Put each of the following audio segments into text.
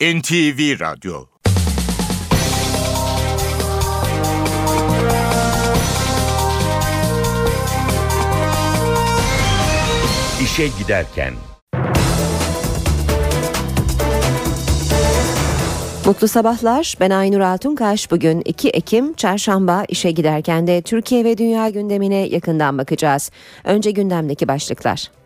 NTV Radyo İşe Giderken Mutlu sabahlar. Ben Aynur Altunkaş. Bugün 2 Ekim Çarşamba işe giderken de Türkiye ve dünya gündemine yakından bakacağız. Önce gündemdeki başlıklar.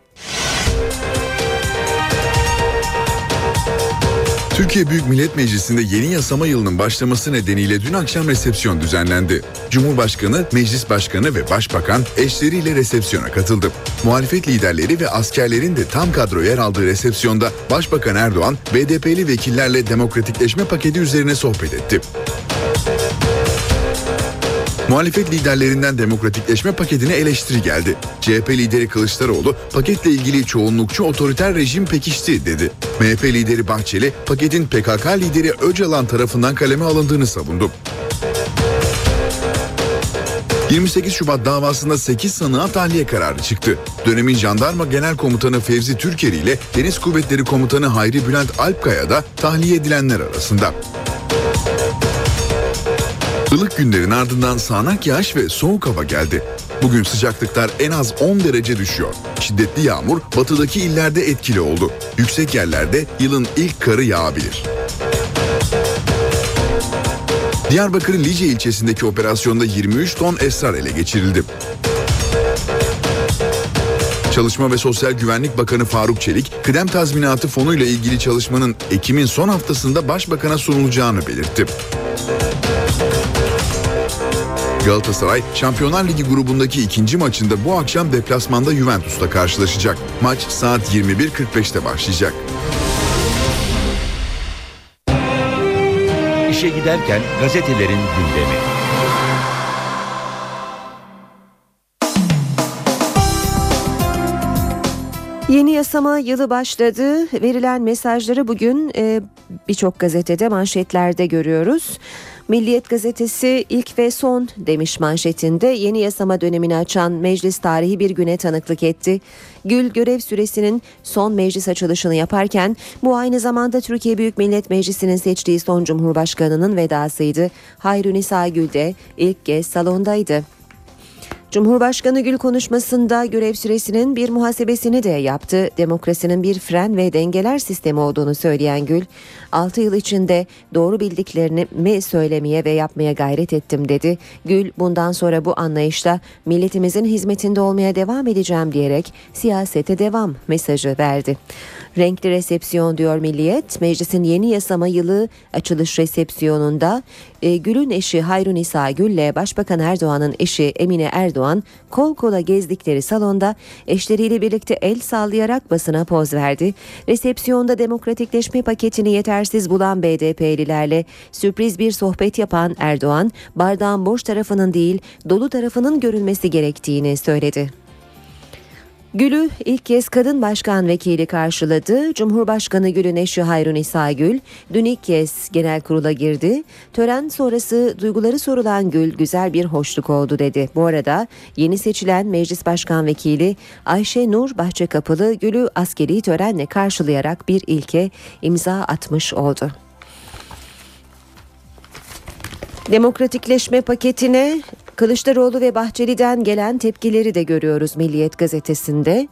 Türkiye Büyük Millet Meclisi'nde yeni yasama yılının başlaması nedeniyle dün akşam resepsiyon düzenlendi. Cumhurbaşkanı, Meclis Başkanı ve Başbakan eşleriyle resepsiyona katıldı. Muhalefet liderleri ve askerlerin de tam kadro yer aldığı resepsiyonda Başbakan Erdoğan, BDP'li vekillerle demokratikleşme paketi üzerine sohbet etti. Muhalefet liderlerinden demokratikleşme paketine eleştiri geldi. CHP lideri Kılıçdaroğlu paketle ilgili çoğunlukçu otoriter rejim pekişti dedi. MHP lideri Bahçeli paketin PKK lideri Öcalan tarafından kaleme alındığını savundu. 28 Şubat davasında 8 sanığa tahliye kararı çıktı. Dönemin jandarma genel komutanı Fevzi Türkeri ile Deniz Kuvvetleri Komutanı Hayri Bülent Alpkaya da tahliye edilenler arasında. Ilık günlerin ardından sağanak yağış ve soğuk hava geldi. Bugün sıcaklıklar en az 10 derece düşüyor. Şiddetli yağmur batıdaki illerde etkili oldu. Yüksek yerlerde yılın ilk karı yağabilir. Diyarbakır'ın Lice ilçesindeki operasyonda 23 ton esrar ele geçirildi. Çalışma ve Sosyal Güvenlik Bakanı Faruk Çelik, kıdem tazminatı fonuyla ilgili çalışmanın Ekim'in son haftasında Başbakan'a sunulacağını belirtti. Galatasaray Şampiyonlar Ligi grubundaki ikinci maçında bu akşam deplasmanda Juventus'ta karşılaşacak. Maç saat 21.45'te başlayacak. İşe giderken gazetelerin gündemi. Yeni yasama yılı başladı. Verilen mesajları bugün e, birçok gazetede manşetlerde görüyoruz. Milliyet gazetesi ilk ve son demiş manşetinde yeni yasama dönemini açan meclis tarihi bir güne tanıklık etti. Gül görev süresinin son meclis açılışını yaparken bu aynı zamanda Türkiye Büyük Millet Meclisi'nin seçtiği son cumhurbaşkanının vedasıydı. Hayrunisa Gül de ilk kez salondaydı. Cumhurbaşkanı Gül konuşmasında görev süresinin bir muhasebesini de yaptı. Demokrasinin bir fren ve dengeler sistemi olduğunu söyleyen Gül, 6 yıl içinde doğru bildiklerini mi söylemeye ve yapmaya gayret ettim dedi. Gül bundan sonra bu anlayışla milletimizin hizmetinde olmaya devam edeceğim diyerek siyasete devam mesajı verdi. Renkli resepsiyon diyor Milliyet. Meclisin yeni yasama yılı açılış resepsiyonunda e, Gül'ün eşi Hayrun İsa Gül'le Başbakan Erdoğan'ın eşi Emine Erdoğan kol kola gezdikleri salonda eşleriyle birlikte el sallayarak basına poz verdi. Resepsiyonda demokratikleşme paketini yetersiz bulan BDP'lilerle sürpriz bir sohbet yapan Erdoğan, bardağın boş tarafının değil dolu tarafının görülmesi gerektiğini söyledi. Gül'ü ilk kez kadın başkan vekili karşıladı. Cumhurbaşkanı Gül'ün eşi Hayrun İsa Gül dün ilk kez genel kurula girdi. Tören sonrası duyguları sorulan Gül güzel bir hoşluk oldu dedi. Bu arada yeni seçilen meclis başkan vekili Ayşe Nur Bahçekapılı Gül'ü askeri törenle karşılayarak bir ilke imza atmış oldu. Demokratikleşme paketine Kılıçdaroğlu ve Bahçeli'den gelen tepkileri de görüyoruz Milliyet gazetesinde.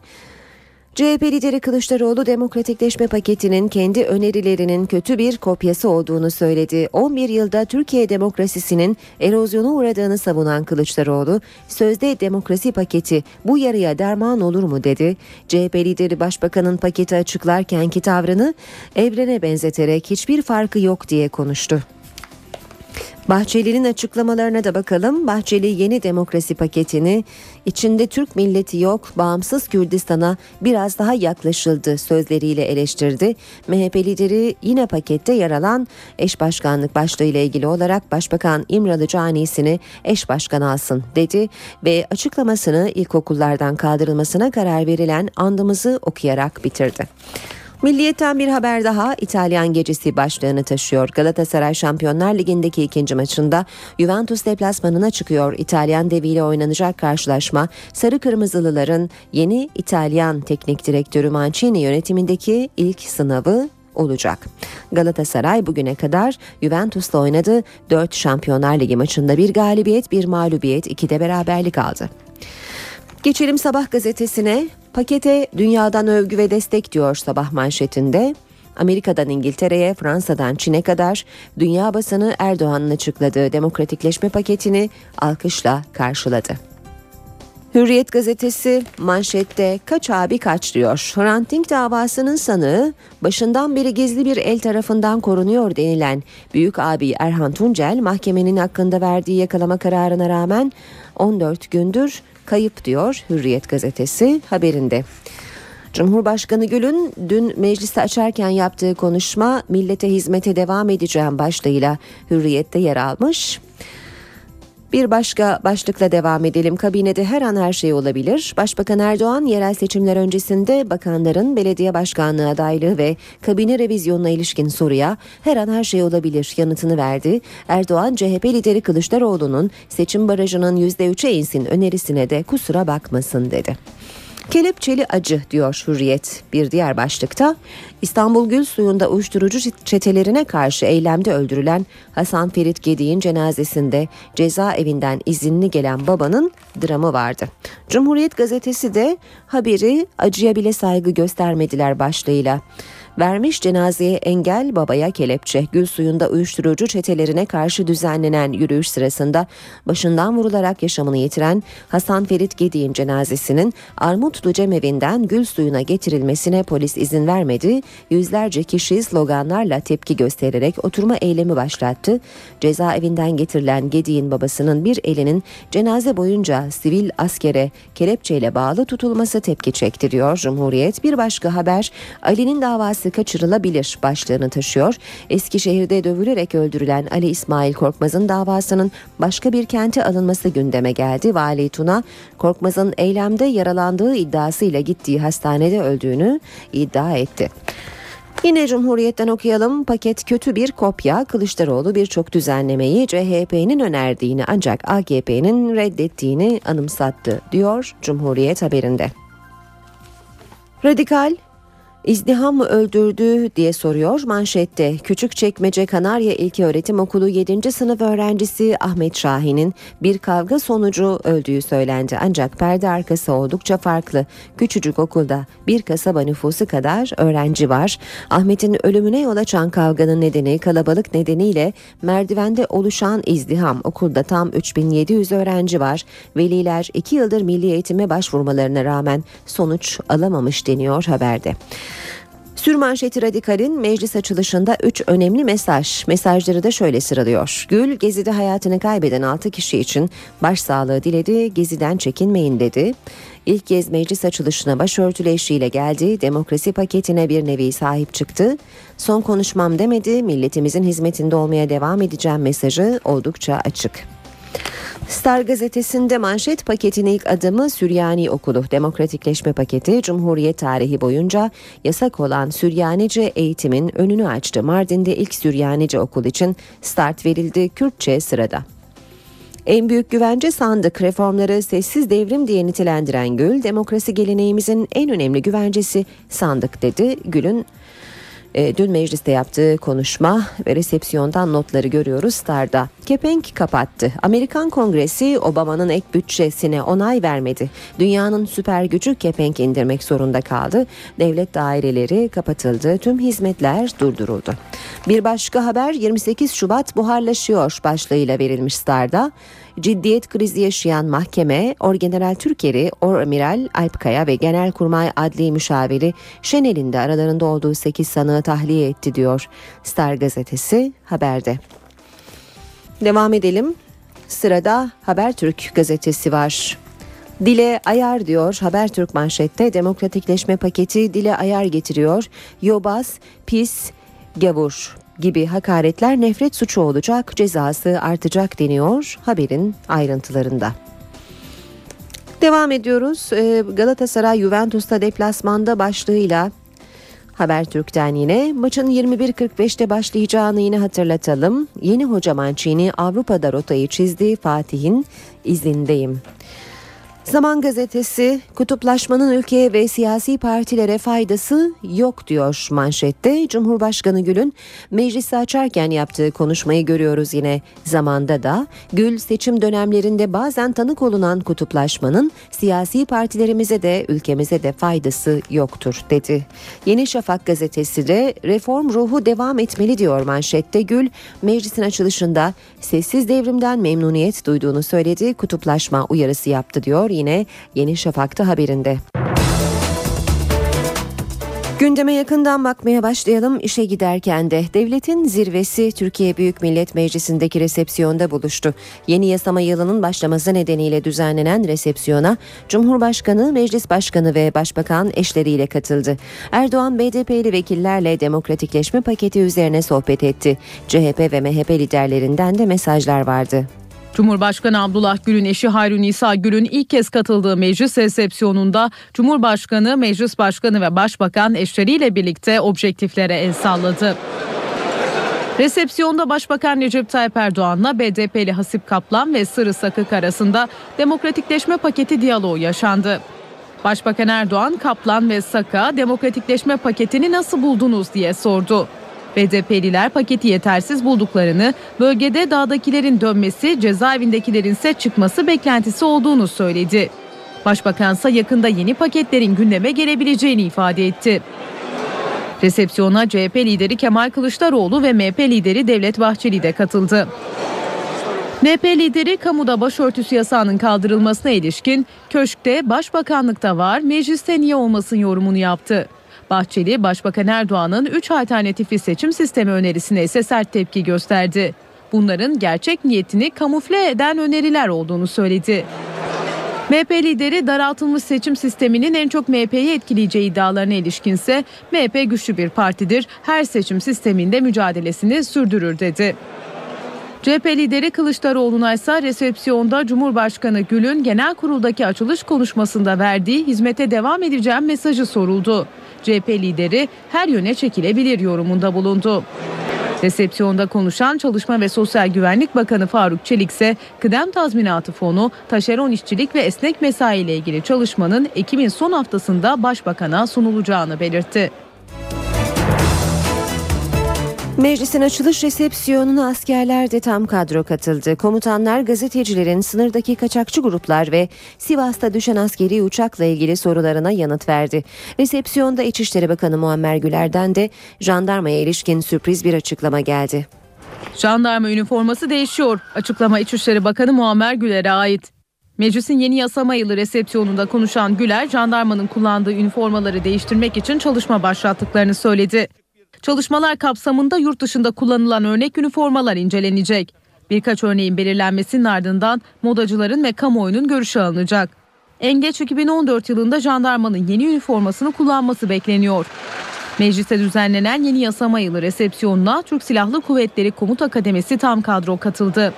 CHP lideri Kılıçdaroğlu demokratikleşme paketinin kendi önerilerinin kötü bir kopyası olduğunu söyledi. 11 yılda Türkiye demokrasisinin erozyona uğradığını savunan Kılıçdaroğlu, sözde demokrasi paketi bu yarıya derman olur mu dedi. CHP lideri başbakanın paketi açıklarkenki tavrını evrene benzeterek hiçbir farkı yok diye konuştu. Bahçeli'nin açıklamalarına da bakalım. Bahçeli yeni demokrasi paketini içinde Türk milleti yok, bağımsız Kürdistan'a biraz daha yaklaşıldı sözleriyle eleştirdi. MHP lideri yine pakette yer alan eş başkanlık başlığı ile ilgili olarak Başbakan İmralı Canisi'ni eş başkan alsın dedi ve açıklamasını ilkokullardan kaldırılmasına karar verilen andımızı okuyarak bitirdi. Milliyetten bir haber daha İtalyan gecesi başlığını taşıyor. Galatasaray Şampiyonlar Ligi'ndeki ikinci maçında Juventus deplasmanına çıkıyor. İtalyan deviyle oynanacak karşılaşma Sarı Kırmızılıların yeni İtalyan teknik direktörü Mancini yönetimindeki ilk sınavı olacak. Galatasaray bugüne kadar Juventus'la oynadı. 4 Şampiyonlar Ligi maçında bir galibiyet, bir mağlubiyet, iki de beraberlik aldı. Geçelim Sabah gazetesine. Pakete dünyadan övgü ve destek diyor sabah manşetinde. Amerika'dan İngiltere'ye, Fransa'dan Çin'e kadar dünya basını Erdoğan'ın açıkladığı demokratikleşme paketini alkışla karşıladı. Hürriyet gazetesi manşette kaç abi kaç diyor. Hrant Dink davasının sanığı başından beri gizli bir el tarafından korunuyor denilen büyük abi Erhan Tuncel mahkemenin hakkında verdiği yakalama kararına rağmen 14 gündür kayıp diyor Hürriyet gazetesi haberinde. Cumhurbaşkanı Gül'ün dün mecliste açarken yaptığı konuşma millete hizmete devam edeceğim başlığıyla Hürriyet'te yer almış. Bir başka başlıkla devam edelim. Kabinede her an her şey olabilir. Başbakan Erdoğan yerel seçimler öncesinde bakanların belediye başkanlığı adaylığı ve kabine revizyonuna ilişkin soruya her an her şey olabilir yanıtını verdi. Erdoğan CHP lideri Kılıçdaroğlu'nun seçim barajının %3'e insin önerisine de kusura bakmasın dedi. Kelepçeli acı diyor Hürriyet bir diğer başlıkta. İstanbul Gül suyunda uyuşturucu çetelerine karşı eylemde öldürülen Hasan Ferit Gedi'nin cenazesinde cezaevinden izinli gelen babanın dramı vardı. Cumhuriyet gazetesi de haberi acıya bile saygı göstermediler başlığıyla. Vermiş cenazeye engel babaya kelepçe. Gül suyunda uyuşturucu çetelerine karşı düzenlenen yürüyüş sırasında başından vurularak yaşamını yitiren Hasan Ferit Gedi'nin cenazesinin Armutlu cemevinden gül suyuna getirilmesine polis izin vermedi. Yüzlerce kişi sloganlarla tepki göstererek oturma eylemi başlattı. Cezaevinden getirilen Gedi'nin babasının bir elinin cenaze boyunca sivil askere kelepçeyle bağlı tutulması tepki çekti diyor Cumhuriyet. Bir başka haber Ali'nin davası babası kaçırılabilir başlığını taşıyor. Eskişehir'de dövülerek öldürülen Ali İsmail Korkmaz'ın davasının başka bir kente alınması gündeme geldi. Vali Tuna Korkmaz'ın eylemde yaralandığı iddiasıyla gittiği hastanede öldüğünü iddia etti. Yine Cumhuriyet'ten okuyalım. Paket kötü bir kopya. Kılıçdaroğlu birçok düzenlemeyi CHP'nin önerdiğini ancak AKP'nin reddettiğini anımsattı diyor Cumhuriyet haberinde. Radikal İzdiham mı öldürdü diye soruyor manşette. Küçükçekmece Kanarya İlköğretim Okulu 7. sınıf öğrencisi Ahmet Şahin'in bir kavga sonucu öldüğü söylendi. Ancak perde arkası oldukça farklı. Küçücük okulda bir kasaba nüfusu kadar öğrenci var. Ahmet'in ölümüne yol açan kavganın nedeni kalabalık nedeniyle merdivende oluşan izdiham. Okulda tam 3700 öğrenci var. Veliler 2 yıldır milli eğitime başvurmalarına rağmen sonuç alamamış deniyor haberde. Sürmanşeti Radikal'in meclis açılışında 3 önemli mesaj. Mesajları da şöyle sıralıyor. Gül Gezi'de hayatını kaybeden 6 kişi için başsağlığı diledi, Gezi'den çekinmeyin dedi. İlk kez meclis açılışına başörtülü eşiyle geldi, demokrasi paketine bir nevi sahip çıktı. Son konuşmam demedi, milletimizin hizmetinde olmaya devam edeceğim mesajı oldukça açık. Star gazetesinde manşet paketin ilk adımı Süryani Okulu demokratikleşme paketi Cumhuriyet tarihi boyunca yasak olan Süryanice eğitimin önünü açtı. Mardin'de ilk Süryanice okul için start verildi. Kürtçe sırada. En büyük güvence sandık reformları sessiz devrim diye nitelendiren Gül, demokrasi geleneğimizin en önemli güvencesi sandık dedi. Gül'ün e, dün mecliste yaptığı konuşma ve resepsiyondan notları görüyoruz Star'da. Kepenk kapattı. Amerikan Kongresi Obama'nın ek bütçesine onay vermedi. Dünyanın süper gücü kepenk indirmek zorunda kaldı. Devlet daireleri kapatıldı. Tüm hizmetler durduruldu. Bir başka haber 28 Şubat buharlaşıyor başlığıyla verilmiş Star'da ciddiyet krizi yaşayan mahkeme Orgeneral Türker'i, Oramiral Alpkaya ve Genelkurmay Adli Müşaviri Şenel'in de aralarında olduğu 8 sanığı tahliye etti diyor Star gazetesi haberde. Devam edelim. Sırada Habertürk gazetesi var. Dile ayar diyor Habertürk manşette demokratikleşme paketi dile ayar getiriyor. Yobaz, pis, gavur gibi hakaretler nefret suçu olacak, cezası artacak deniyor haberin ayrıntılarında. Devam ediyoruz. Ee, Galatasaray Juventus'ta deplasmanda başlığıyla Habertürk'ten yine maçın 21.45'te başlayacağını yine hatırlatalım. Yeni hoca Mancini Avrupa'da rotayı çizdi. Fatih'in izindeyim. Zaman gazetesi kutuplaşmanın ülkeye ve siyasi partilere faydası yok diyor manşette. Cumhurbaşkanı Gül'ün meclisi açarken yaptığı konuşmayı görüyoruz yine zamanda da. Gül seçim dönemlerinde bazen tanık olunan kutuplaşmanın siyasi partilerimize de ülkemize de faydası yoktur dedi. Yeni Şafak gazetesi de reform ruhu devam etmeli diyor manşette. Gül meclisin açılışında sessiz devrimden memnuniyet duyduğunu söyledi. Kutuplaşma uyarısı yaptı diyor yine Yeni Şafak'ta haberinde. Gündeme yakından bakmaya başlayalım. İşe giderken de devletin zirvesi Türkiye Büyük Millet Meclisi'ndeki resepsiyonda buluştu. Yeni yasama yılının başlaması nedeniyle düzenlenen resepsiyona Cumhurbaşkanı, Meclis Başkanı ve Başbakan eşleriyle katıldı. Erdoğan BDP'li vekillerle demokratikleşme paketi üzerine sohbet etti. CHP ve MHP liderlerinden de mesajlar vardı. Cumhurbaşkanı Abdullah Gül'ün eşi Hayrun İsa Gül'ün ilk kez katıldığı meclis resepsiyonunda Cumhurbaşkanı, Meclis Başkanı ve Başbakan eşleriyle birlikte objektiflere el salladı. Resepsiyonda Başbakan Recep Tayyip Erdoğan'la BDP'li Hasip Kaplan ve Sırı Sakık arasında demokratikleşme paketi diyaloğu yaşandı. Başbakan Erdoğan, Kaplan ve Saka demokratikleşme paketini nasıl buldunuz diye sordu. BDP'liler paketi yetersiz bulduklarını, bölgede dağdakilerin dönmesi, cezaevindekilerin ise çıkması beklentisi olduğunu söyledi. Başbakansa yakında yeni paketlerin gündeme gelebileceğini ifade etti. Resepsiyona CHP lideri Kemal Kılıçdaroğlu ve MHP lideri Devlet Bahçeli de katıldı. MHP lideri kamuda başörtüsü yasağının kaldırılmasına ilişkin köşkte başbakanlıkta var mecliste niye olmasın yorumunu yaptı. Bahçeli, Başbakan Erdoğan'ın 3 alternatifli seçim sistemi önerisine ise sert tepki gösterdi. Bunların gerçek niyetini kamufle eden öneriler olduğunu söyledi. MHP lideri daraltılmış seçim sisteminin en çok MHP'yi etkileyeceği iddialarına ilişkinse MHP güçlü bir partidir, her seçim sisteminde mücadelesini sürdürür dedi. CHP lideri Kılıçdaroğlu'na ise resepsiyonda Cumhurbaşkanı Gül'ün genel kuruldaki açılış konuşmasında verdiği hizmete devam edeceğim mesajı soruldu. CHP lideri her yöne çekilebilir yorumunda bulundu. Resepsiyonda konuşan Çalışma ve Sosyal Güvenlik Bakanı Faruk Çelik ise kıdem tazminatı fonu, taşeron işçilik ve esnek mesai ile ilgili çalışmanın Ekim'in son haftasında Başbakan'a sunulacağını belirtti. Meclisin açılış resepsiyonuna askerler de tam kadro katıldı. Komutanlar gazetecilerin sınırdaki kaçakçı gruplar ve Sivas'ta düşen askeri uçakla ilgili sorularına yanıt verdi. Resepsiyonda İçişleri Bakanı Muammer Güler'den de jandarmaya ilişkin sürpriz bir açıklama geldi. Jandarma üniforması değişiyor. Açıklama İçişleri Bakanı Muammer Güler'e ait. Meclisin yeni yasama yılı resepsiyonunda konuşan Güler, jandarmanın kullandığı üniformaları değiştirmek için çalışma başlattıklarını söyledi. Çalışmalar kapsamında yurt dışında kullanılan örnek üniformalar incelenecek. Birkaç örneğin belirlenmesinin ardından modacıların ve kamuoyunun görüşü alınacak. En geç 2014 yılında jandarmanın yeni üniformasını kullanması bekleniyor. Mecliste düzenlenen yeni yasama yılı resepsiyonuna Türk Silahlı Kuvvetleri Komuta Kademesi tam kadro katıldı.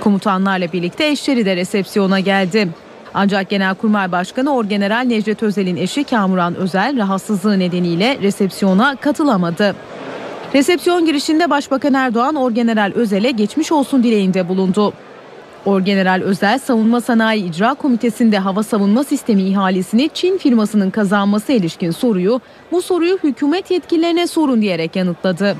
Komutanlarla birlikte eşleri de resepsiyona geldi. Ancak Genelkurmay Başkanı Orgeneral Necdet Özel'in eşi Kamuran Özel rahatsızlığı nedeniyle resepsiyona katılamadı. Resepsiyon girişinde Başbakan Erdoğan Orgeneral Özel'e geçmiş olsun dileğinde bulundu. Orgeneral Özel Savunma Sanayi İcra Komitesi'nde hava savunma sistemi ihalesini Çin firmasının kazanması ilişkin soruyu bu soruyu hükümet yetkililerine sorun diyerek yanıtladı.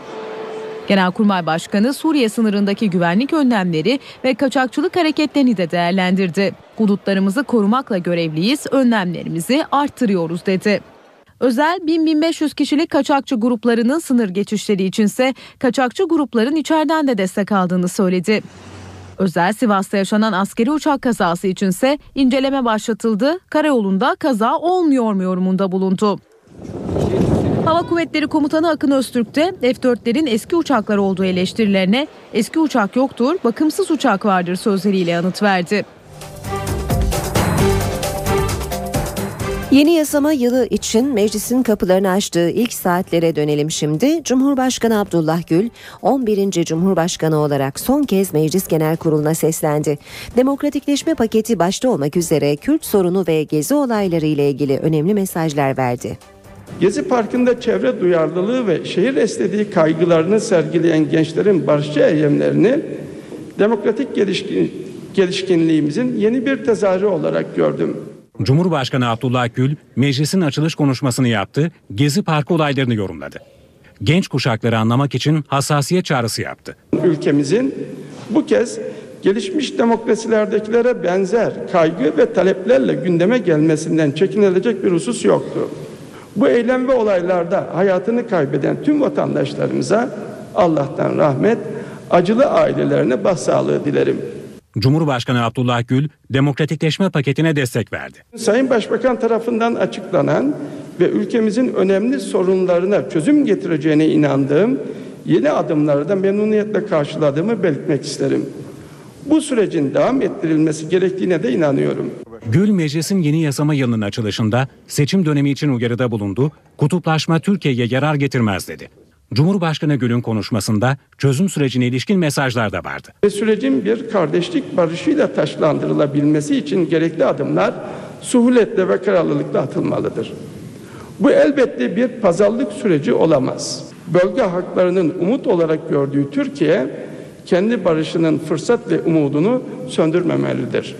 Genelkurmay Başkanı Suriye sınırındaki güvenlik önlemleri ve kaçakçılık hareketlerini de değerlendirdi. Hudutlarımızı korumakla görevliyiz, önlemlerimizi arttırıyoruz dedi. Özel 1000-1500 kişilik kaçakçı gruplarının sınır geçişleri içinse kaçakçı grupların içeriden de destek aldığını söyledi. Özel Sivas'ta yaşanan askeri uçak kazası içinse inceleme başlatıldı. Karayolunda kaza olmuyor mu yorumunda bulundu. Hava Kuvvetleri Komutanı Akın Öztürk de F-4'lerin eski uçaklar olduğu eleştirilerine eski uçak yoktur, bakımsız uçak vardır sözleriyle yanıt verdi. Yeni yasama yılı için meclisin kapılarını açtığı ilk saatlere dönelim şimdi. Cumhurbaşkanı Abdullah Gül 11. Cumhurbaşkanı olarak son kez Meclis Genel Kurulu'na seslendi. Demokratikleşme paketi başta olmak üzere Kürt sorunu ve gezi olayları ile ilgili önemli mesajlar verdi. Gezi Parkı'nda çevre duyarlılığı ve şehir estetiği kaygılarını sergileyen gençlerin barışçı eylemlerini demokratik gelişkinliğimizin yeni bir tezahürü olarak gördüm. Cumhurbaşkanı Abdullah Gül meclisin açılış konuşmasını yaptı, Gezi Parkı olaylarını yorumladı. Genç kuşakları anlamak için hassasiyet çağrısı yaptı. Ülkemizin bu kez gelişmiş demokrasilerdekilere benzer kaygı ve taleplerle gündeme gelmesinden çekinilecek bir husus yoktu. Bu eylem ve olaylarda hayatını kaybeden tüm vatandaşlarımıza Allah'tan rahmet, acılı ailelerine başsağlığı dilerim. Cumhurbaşkanı Abdullah Gül demokratikleşme paketine destek verdi. Sayın Başbakan tarafından açıklanan ve ülkemizin önemli sorunlarına çözüm getireceğine inandığım yeni adımları da memnuniyetle karşıladığımı belirtmek isterim. Bu sürecin devam ettirilmesi gerektiğine de inanıyorum. Gül meclisin yeni yasama yılının açılışında seçim dönemi için uyarıda bulundu, kutuplaşma Türkiye'ye yarar getirmez dedi. Cumhurbaşkanı Gül'ün konuşmasında çözüm sürecine ilişkin mesajlar da vardı. Ve sürecin bir kardeşlik barışıyla taşlandırılabilmesi için gerekli adımlar suhuletle ve kararlılıkla atılmalıdır. Bu elbette bir pazarlık süreci olamaz. Bölge haklarının umut olarak gördüğü Türkiye kendi barışının fırsat ve umudunu söndürmemelidir.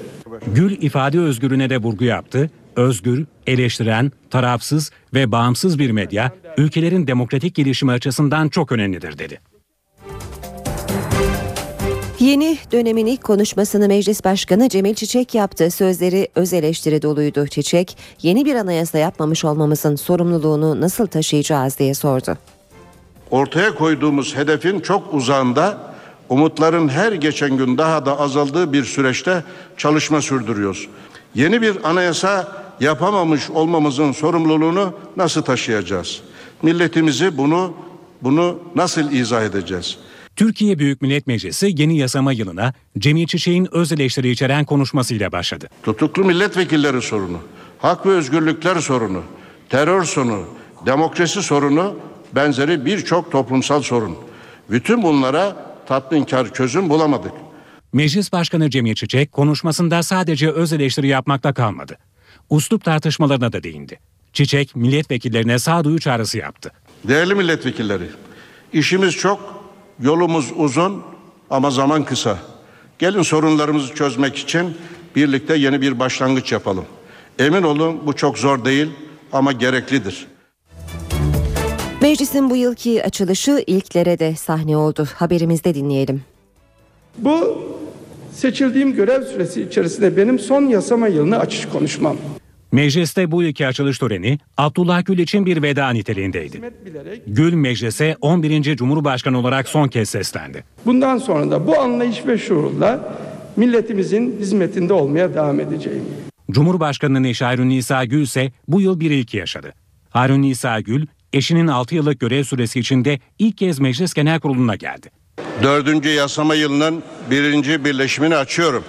Gül ifade özgürlüğüne de vurgu yaptı. Özgür, eleştiren, tarafsız ve bağımsız bir medya ülkelerin demokratik gelişimi açısından çok önemlidir dedi. Yeni dönemin ilk konuşmasını Meclis Başkanı Cemil Çiçek yaptı. Sözleri öz eleştiri doluydu. Çiçek, yeni bir anayasa yapmamış olmamızın sorumluluğunu nasıl taşıyacağız diye sordu. Ortaya koyduğumuz hedefin çok uzağında umutların her geçen gün daha da azaldığı bir süreçte çalışma sürdürüyoruz. Yeni bir anayasa yapamamış olmamızın sorumluluğunu nasıl taşıyacağız? Milletimizi bunu bunu nasıl izah edeceğiz? Türkiye Büyük Millet Meclisi yeni yasama yılına Cemil Çiçek'in öz eleştiri içeren konuşmasıyla başladı. Tutuklu milletvekilleri sorunu, hak ve özgürlükler sorunu, terör sorunu, demokrasi sorunu benzeri birçok toplumsal sorun. Bütün bunlara tatminkar çözüm bulamadık. Meclis Başkanı Cemil Çiçek konuşmasında sadece öz eleştiri yapmakta kalmadı. Uslup tartışmalarına da değindi. Çiçek milletvekillerine sağduyu çağrısı yaptı. Değerli milletvekilleri, işimiz çok, yolumuz uzun ama zaman kısa. Gelin sorunlarımızı çözmek için birlikte yeni bir başlangıç yapalım. Emin olun bu çok zor değil ama gereklidir. Meclisin bu yılki açılışı ilklere de sahne oldu. Haberimizde dinleyelim. Bu seçildiğim görev süresi içerisinde benim son yasama yılını açış konuşmam. Mecliste bu yılki açılış töreni Abdullah Gül için bir veda niteliğindeydi. Hizmet bilerek Gül meclise 11. Cumhurbaşkanı olarak son kez seslendi. bundan sonra da bu anlayış ve şuurla milletimizin hizmetinde olmaya devam edeceğim. Cumhurbaşkanının eşi Harun Nisa Gül ise bu yıl bir ilki yaşadı. Harun Nisa Gül, eşinin 6 yıllık görev süresi içinde ilk kez Meclis Genel Kurulu'na geldi. Dördüncü yasama yılının birinci birleşimini açıyorum.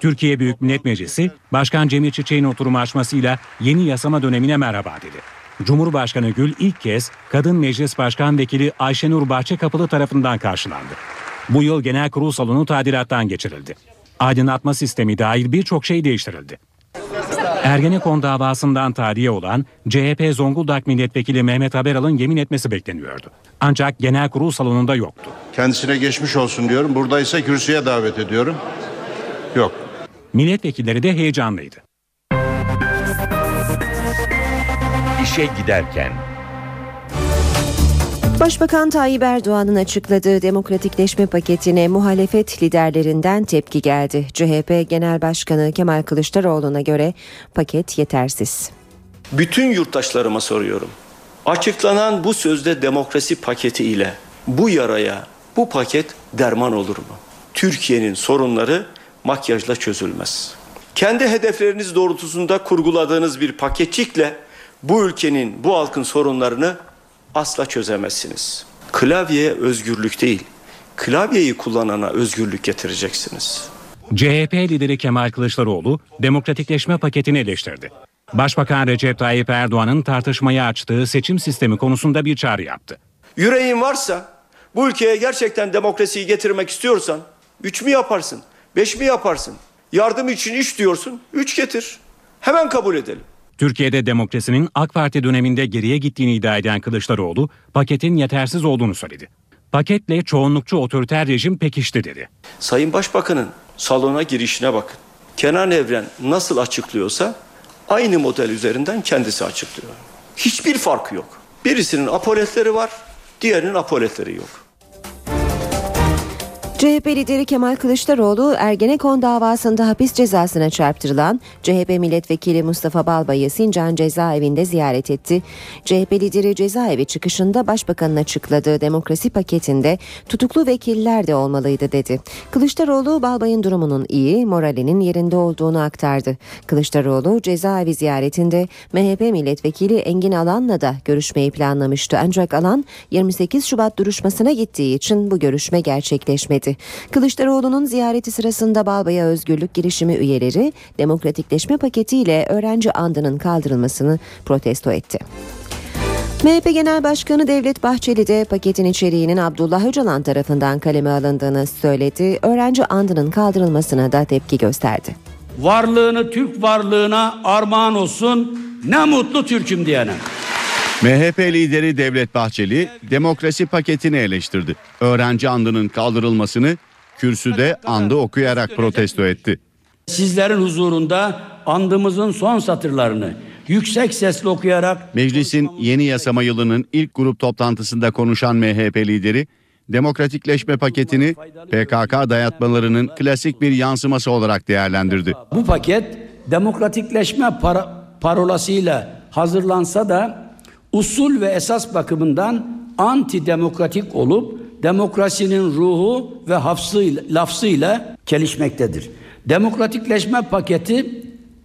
Türkiye Büyük Millet Meclisi, Başkan Cemil Çiçek'in oturumu açmasıyla yeni yasama dönemine merhaba dedi. Cumhurbaşkanı Gül ilk kez Kadın Meclis Başkan Vekili Ayşenur Bahçekapılı tarafından karşılandı. Bu yıl Genel Kurul salonu tadilattan geçirildi. Aydınlatma sistemi dahil birçok şey değiştirildi. Ergenekon davasından tahliye olan CHP Zonguldak Milletvekili Mehmet Haberal'ın yemin etmesi bekleniyordu. Ancak genel kurul salonunda yoktu. Kendisine geçmiş olsun diyorum. Buradaysa kürsüye davet ediyorum. Yok. Milletvekilleri de heyecanlıydı. İşe giderken Başbakan Tayyip Erdoğan'ın açıkladığı demokratikleşme paketine muhalefet liderlerinden tepki geldi. CHP Genel Başkanı Kemal Kılıçdaroğlu'na göre paket yetersiz. Bütün yurttaşlarıma soruyorum. Açıklanan bu sözde demokrasi paketi ile bu yaraya bu paket derman olur mu? Türkiye'nin sorunları makyajla çözülmez. Kendi hedefleriniz doğrultusunda kurguladığınız bir paketçikle bu ülkenin, bu halkın sorunlarını asla çözemezsiniz. Klavyeye özgürlük değil, klavyeyi kullanana özgürlük getireceksiniz. CHP lideri Kemal Kılıçdaroğlu demokratikleşme paketini eleştirdi. Başbakan Recep Tayyip Erdoğan'ın tartışmaya açtığı seçim sistemi konusunda bir çağrı yaptı. Yüreğin varsa, bu ülkeye gerçekten demokrasiyi getirmek istiyorsan, üç mü yaparsın, beş mi yaparsın? Yardım için üç diyorsun, üç getir. Hemen kabul edelim. Türkiye'de demokrasinin AK Parti döneminde geriye gittiğini iddia eden Kılıçdaroğlu, paketin yetersiz olduğunu söyledi. paketle çoğunlukçu otoriter rejim pekişti dedi. Sayın Başbakan'ın salona girişine bakın. Kenan Evren nasıl açıklıyorsa aynı model üzerinden kendisi açıklıyor. Hiçbir farkı yok. Birisinin apoletleri var, diğerinin apoletleri yok. CHP lideri Kemal Kılıçdaroğlu Ergenekon davasında hapis cezasına çarptırılan CHP milletvekili Mustafa Balbay'ı Sincan cezaevinde ziyaret etti. CHP lideri cezaevi çıkışında başbakanın açıkladığı demokrasi paketinde tutuklu vekiller de olmalıydı dedi. Kılıçdaroğlu Balbay'ın durumunun iyi, moralinin yerinde olduğunu aktardı. Kılıçdaroğlu cezaevi ziyaretinde MHP milletvekili Engin Alan'la da görüşmeyi planlamıştı. Ancak Alan 28 Şubat duruşmasına gittiği için bu görüşme gerçekleşmedi. Kılıçdaroğlu'nun ziyareti sırasında Balbay'a özgürlük girişimi üyeleri demokratikleşme paketiyle öğrenci andının kaldırılmasını protesto etti. MHP Genel Başkanı Devlet Bahçeli de paketin içeriğinin Abdullah Öcalan tarafından kaleme alındığını söyledi. Öğrenci andının kaldırılmasına da tepki gösterdi. Varlığını Türk varlığına armağan olsun ne mutlu Türk'üm diyene. MHP lideri Devlet Bahçeli demokrasi paketini eleştirdi. Öğrenci andının kaldırılmasını kürsüde andı okuyarak protesto etti. Sizlerin huzurunda andımızın son satırlarını yüksek sesle okuyarak Meclisin yeni yasama yılının ilk grup toplantısında konuşan MHP lideri demokratikleşme paketini PKK dayatmalarının klasik bir yansıması olarak değerlendirdi. bu paket demokratikleşme para, parolasıyla hazırlansa da usul ve esas bakımından antidemokratik olup demokrasinin ruhu ve hafzıyla, lafzıyla gelişmektedir. Demokratikleşme paketi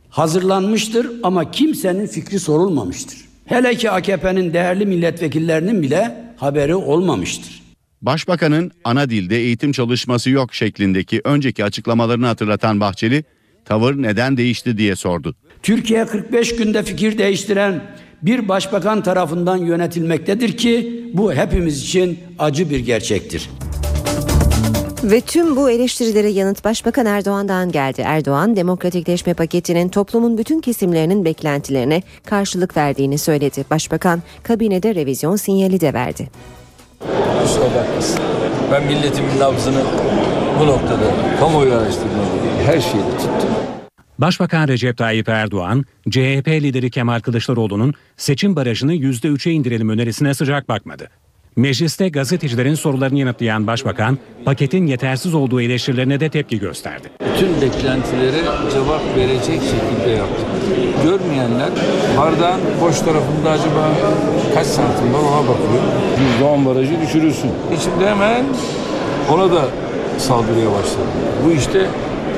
hazırlanmıştır ama kimsenin fikri sorulmamıştır. Hele ki AKP'nin değerli milletvekillerinin bile haberi olmamıştır. Başbakanın ana dilde eğitim çalışması yok şeklindeki önceki açıklamalarını hatırlatan Bahçeli, tavır neden değişti diye sordu. Türkiye 45 günde fikir değiştiren bir başbakan tarafından yönetilmektedir ki bu hepimiz için acı bir gerçektir. Ve tüm bu eleştirilere yanıt Başbakan Erdoğan'dan geldi. Erdoğan demokratikleşme paketinin toplumun bütün kesimlerinin beklentilerine karşılık verdiğini söyledi. Başbakan kabinede revizyon sinyali de verdi. Kusura bakmasın. Ben milletimin nabzını bu noktada kamuoyu araştırmaları her şeyde tuttum. Başbakan Recep Tayyip Erdoğan, CHP lideri Kemal Kılıçdaroğlu'nun seçim barajını %3'e indirelim önerisine sıcak bakmadı. Mecliste gazetecilerin sorularını yanıtlayan başbakan, paketin yetersiz olduğu eleştirilerine de tepki gösterdi. Bütün beklentilere cevap verecek şekilde yaptık. Görmeyenler bardağın boş tarafında acaba kaç santim var ona bakıyor. %10 barajı düşürürsün. İçimde hemen ona da saldırıya başladı. Bu işte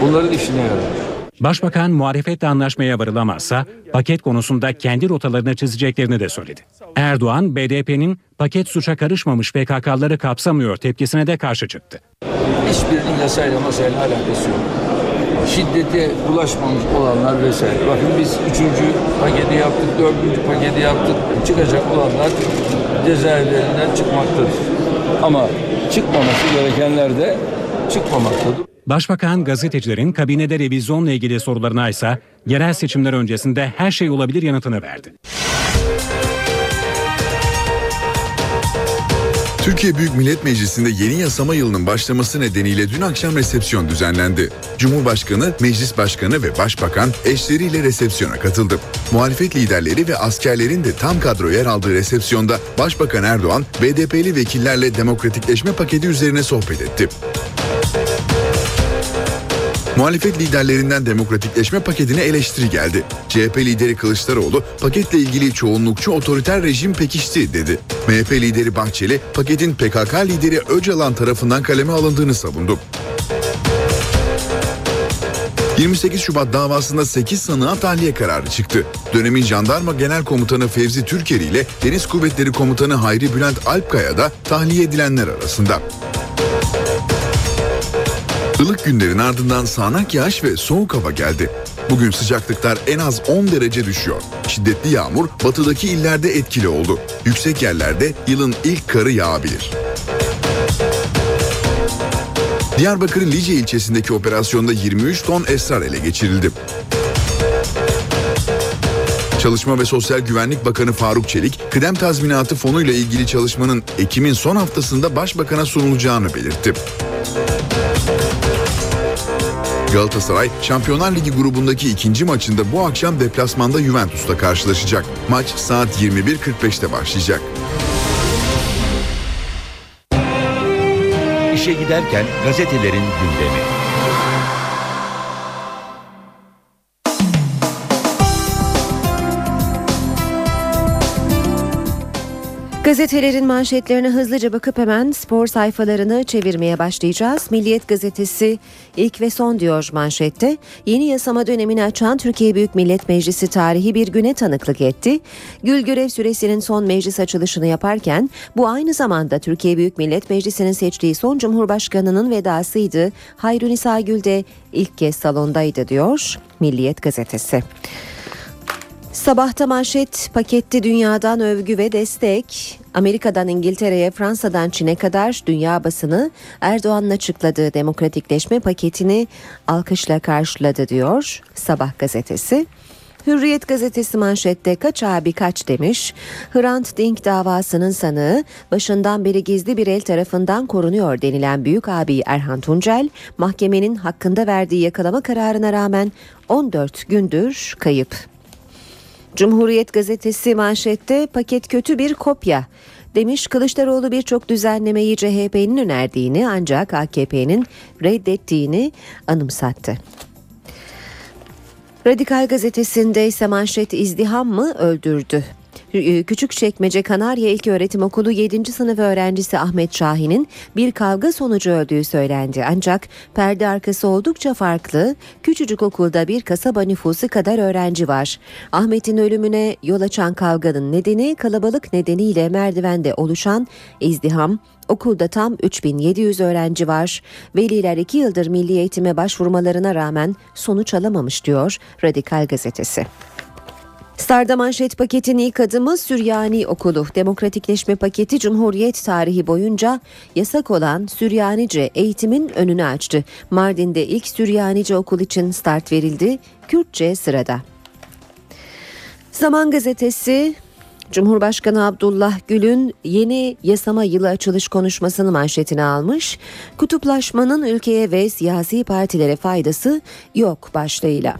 bunların işine yarar. Başbakan muhalefetle anlaşmaya varılamazsa paket konusunda kendi rotalarını çizeceklerini de söyledi. Erdoğan, BDP'nin paket suça karışmamış PKK'ları kapsamıyor tepkisine de karşı çıktı. Hiçbirinin yasayla masayla alakası yok. Şiddete ulaşmamış olanlar vesaire. Bakın biz üçüncü paketi yaptık, dördüncü paketi yaptık. Çıkacak olanlar cezaevlerinden çıkmaktadır. Ama çıkmaması gerekenler de çıkmamaktadır. Başbakan gazetecilerin kabinede revizyonla ilgili sorularına ise yerel seçimler öncesinde her şey olabilir yanıtını verdi. Türkiye Büyük Millet Meclisi'nde yeni yasama yılının başlaması nedeniyle dün akşam resepsiyon düzenlendi. Cumhurbaşkanı, Meclis Başkanı ve Başbakan eşleriyle resepsiyona katıldı. Muhalefet liderleri ve askerlerin de tam kadro yer aldığı resepsiyonda Başbakan Erdoğan, BDP'li vekillerle demokratikleşme paketi üzerine sohbet etti. Muhalefet liderlerinden demokratikleşme paketine eleştiri geldi. CHP lideri Kılıçdaroğlu paketle ilgili çoğunlukçu otoriter rejim pekişti dedi. MHP lideri Bahçeli paketin PKK lideri Öcalan tarafından kaleme alındığını savundu. 28 Şubat davasında 8 sanığa tahliye kararı çıktı. Dönemin jandarma genel komutanı Fevzi Türkeri ile Deniz Kuvvetleri Komutanı Hayri Bülent Alpkaya da tahliye edilenler arasında. Ilık günlerin ardından sağanak yağış ve soğuk hava geldi. Bugün sıcaklıklar en az 10 derece düşüyor. Şiddetli yağmur batıdaki illerde etkili oldu. Yüksek yerlerde yılın ilk karı yağabilir. Diyarbakır'ın Lice ilçesindeki operasyonda 23 ton esrar ele geçirildi. Çalışma ve Sosyal Güvenlik Bakanı Faruk Çelik, kıdem tazminatı fonuyla ilgili çalışmanın Ekim'in son haftasında Başbakan'a sunulacağını belirtti. Galatasaray Şampiyonlar Ligi grubundaki ikinci maçında bu akşam deplasmanda Juventus'la karşılaşacak. Maç saat 21.45'te başlayacak. İşe giderken gazetelerin gündemi. Gazetelerin manşetlerine hızlıca bakıp hemen spor sayfalarını çevirmeye başlayacağız. Milliyet gazetesi ilk ve son diyor manşette. Yeni yasama dönemini açan Türkiye Büyük Millet Meclisi tarihi bir güne tanıklık etti. Gül görev süresinin son meclis açılışını yaparken bu aynı zamanda Türkiye Büyük Millet Meclisi'nin seçtiği son Cumhurbaşkanı'nın vedasıydı. Hayrunisa Gül de ilk kez salondaydı diyor Milliyet gazetesi. Sabahta manşet paketti dünyadan övgü ve destek. Amerika'dan İngiltere'ye, Fransa'dan Çin'e kadar dünya basını Erdoğan'ın açıkladığı demokratikleşme paketini alkışla karşıladı diyor Sabah gazetesi. Hürriyet gazetesi manşette kaç abi kaç demiş. Hrant Dink davasının sanığı başından beri gizli bir el tarafından korunuyor denilen büyük abi Erhan Tuncel mahkemenin hakkında verdiği yakalama kararına rağmen 14 gündür kayıp. Cumhuriyet gazetesi manşette paket kötü bir kopya. Demiş Kılıçdaroğlu birçok düzenlemeyi CHP'nin önerdiğini ancak AKP'nin reddettiğini anımsattı. Radikal gazetesinde ise manşet izdiham mı öldürdü? Küçükçekmece Kanarya İlköğretim Okulu 7. sınıf öğrencisi Ahmet Şahin'in bir kavga sonucu öldüğü söylendi. Ancak perde arkası oldukça farklı. Küçücük okulda bir kasaba nüfusu kadar öğrenci var. Ahmet'in ölümüne yol açan kavganın nedeni kalabalık nedeniyle merdivende oluşan izdiham Okulda tam 3700 öğrenci var. Veliler 2 yıldır milli eğitime başvurmalarına rağmen sonuç alamamış diyor Radikal Gazetesi. Star'da manşet paketin ilk adımı Süryani Okulu. Demokratikleşme paketi Cumhuriyet tarihi boyunca yasak olan Süryanice eğitimin önünü açtı. Mardin'de ilk Süryanice okul için start verildi. Kürtçe sırada. Zaman gazetesi Cumhurbaşkanı Abdullah Gül'ün yeni yasama yılı açılış konuşmasını manşetine almış. Kutuplaşmanın ülkeye ve siyasi partilere faydası yok başlığıyla.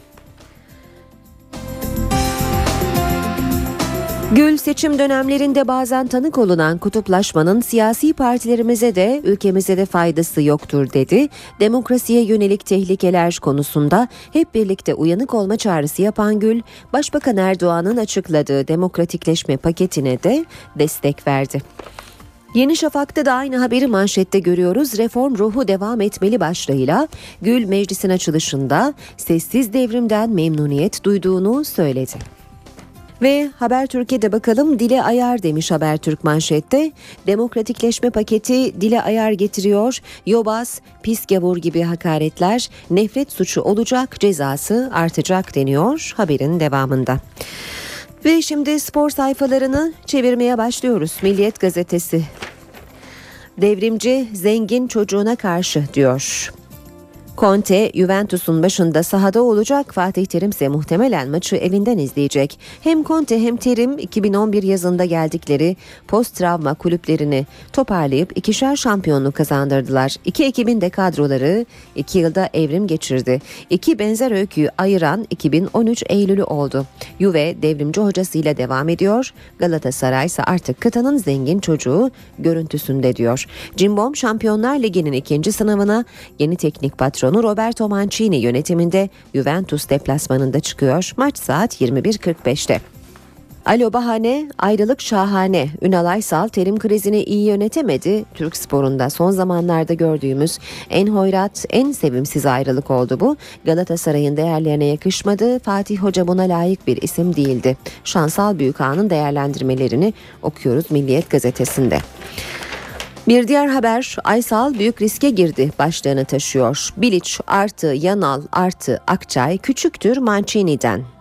Gül seçim dönemlerinde bazen tanık olunan kutuplaşmanın siyasi partilerimize de ülkemize de faydası yoktur dedi. Demokrasiye yönelik tehlikeler konusunda hep birlikte uyanık olma çağrısı yapan Gül, Başbakan Erdoğan'ın açıkladığı demokratikleşme paketine de destek verdi. Yeni Şafak'ta da aynı haberi manşette görüyoruz. Reform ruhu devam etmeli başlığıyla Gül meclisin açılışında sessiz devrimden memnuniyet duyduğunu söyledi. Ve Haber Türkiye'de bakalım dile ayar demiş Habertürk manşette. Demokratikleşme paketi dile ayar getiriyor. Yobaz, pis gavur gibi hakaretler nefret suçu olacak cezası artacak deniyor haberin devamında. Ve şimdi spor sayfalarını çevirmeye başlıyoruz. Milliyet gazetesi. Devrimci zengin çocuğuna karşı diyor. Conte Juventus'un başında sahada olacak. Fatih Terim ise muhtemelen maçı evinden izleyecek. Hem Conte hem Terim 2011 yazında geldikleri post travma kulüplerini toparlayıp ikişer şampiyonluk kazandırdılar. İki ekibin de kadroları iki yılda evrim geçirdi. İki benzer öyküyü ayıran 2013 Eylül'ü oldu. Juve devrimci hocasıyla devam ediyor. Galatasaray ise artık kıtanın zengin çocuğu görüntüsünde diyor. Cimbom Şampiyonlar Ligi'nin ikinci sınavına yeni teknik patron patronu Roberto Mancini yönetiminde Juventus deplasmanında çıkıyor. Maç saat 21.45'te. Alo bahane, ayrılık şahane. Ünal Aysal terim krizini iyi yönetemedi. Türk sporunda son zamanlarda gördüğümüz en hoyrat, en sevimsiz ayrılık oldu bu. Galatasaray'ın değerlerine yakışmadı. Fatih Hoca buna layık bir isim değildi. Şansal Büyükağa'nın değerlendirmelerini okuyoruz Milliyet gazetesinde. Bir diğer haber Aysal büyük riske girdi başlığını taşıyor. Bilic artı Yanal artı Akçay küçüktür Mancini'den.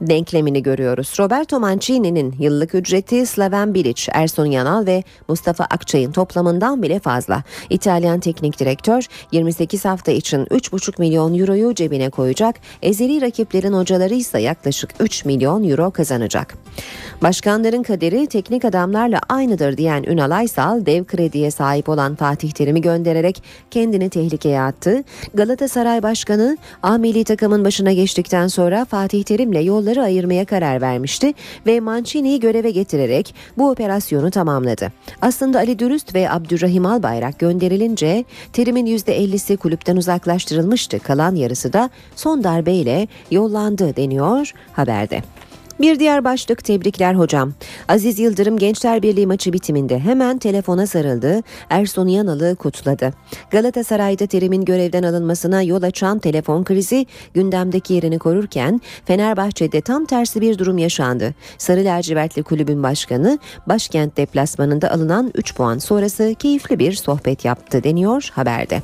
Denklemini görüyoruz. Roberto Mancini'nin yıllık ücreti Slaven Bilic, Ersun Yanal ve Mustafa Akçay'ın toplamından bile fazla. İtalyan teknik direktör 28 hafta için 3,5 milyon euroyu cebine koyacak. Ezeli rakiplerin hocaları ise yaklaşık 3 milyon euro kazanacak. Başkanların kaderi teknik adamlarla aynıdır diyen Ünal Aysal dev krediye sahip olan Fatih Terim'i göndererek kendini tehlikeye attı. Galatasaray Başkanı A milli takımın başına geçtikten sonra Fatih Terim'le yolları ayırmaya karar vermişti ve Mancini'yi göreve getirerek bu operasyonu tamamladı. Aslında Ali Dürüst ve Abdurrahim Albayrak gönderilince Terim'in %50'si kulüpten uzaklaştırılmıştı. Kalan yarısı da son darbeyle yollandı deniyor haberde. Bir diğer başlık tebrikler hocam. Aziz Yıldırım Gençler Birliği maçı bitiminde hemen telefona sarıldı. Ersun Yanal'ı kutladı. Galatasaray'da Terim'in görevden alınmasına yol açan telefon krizi gündemdeki yerini korurken Fenerbahçe'de tam tersi bir durum yaşandı. Sarı lacivertli kulübün başkanı başkent deplasmanında alınan 3 puan sonrası keyifli bir sohbet yaptı deniyor haberde.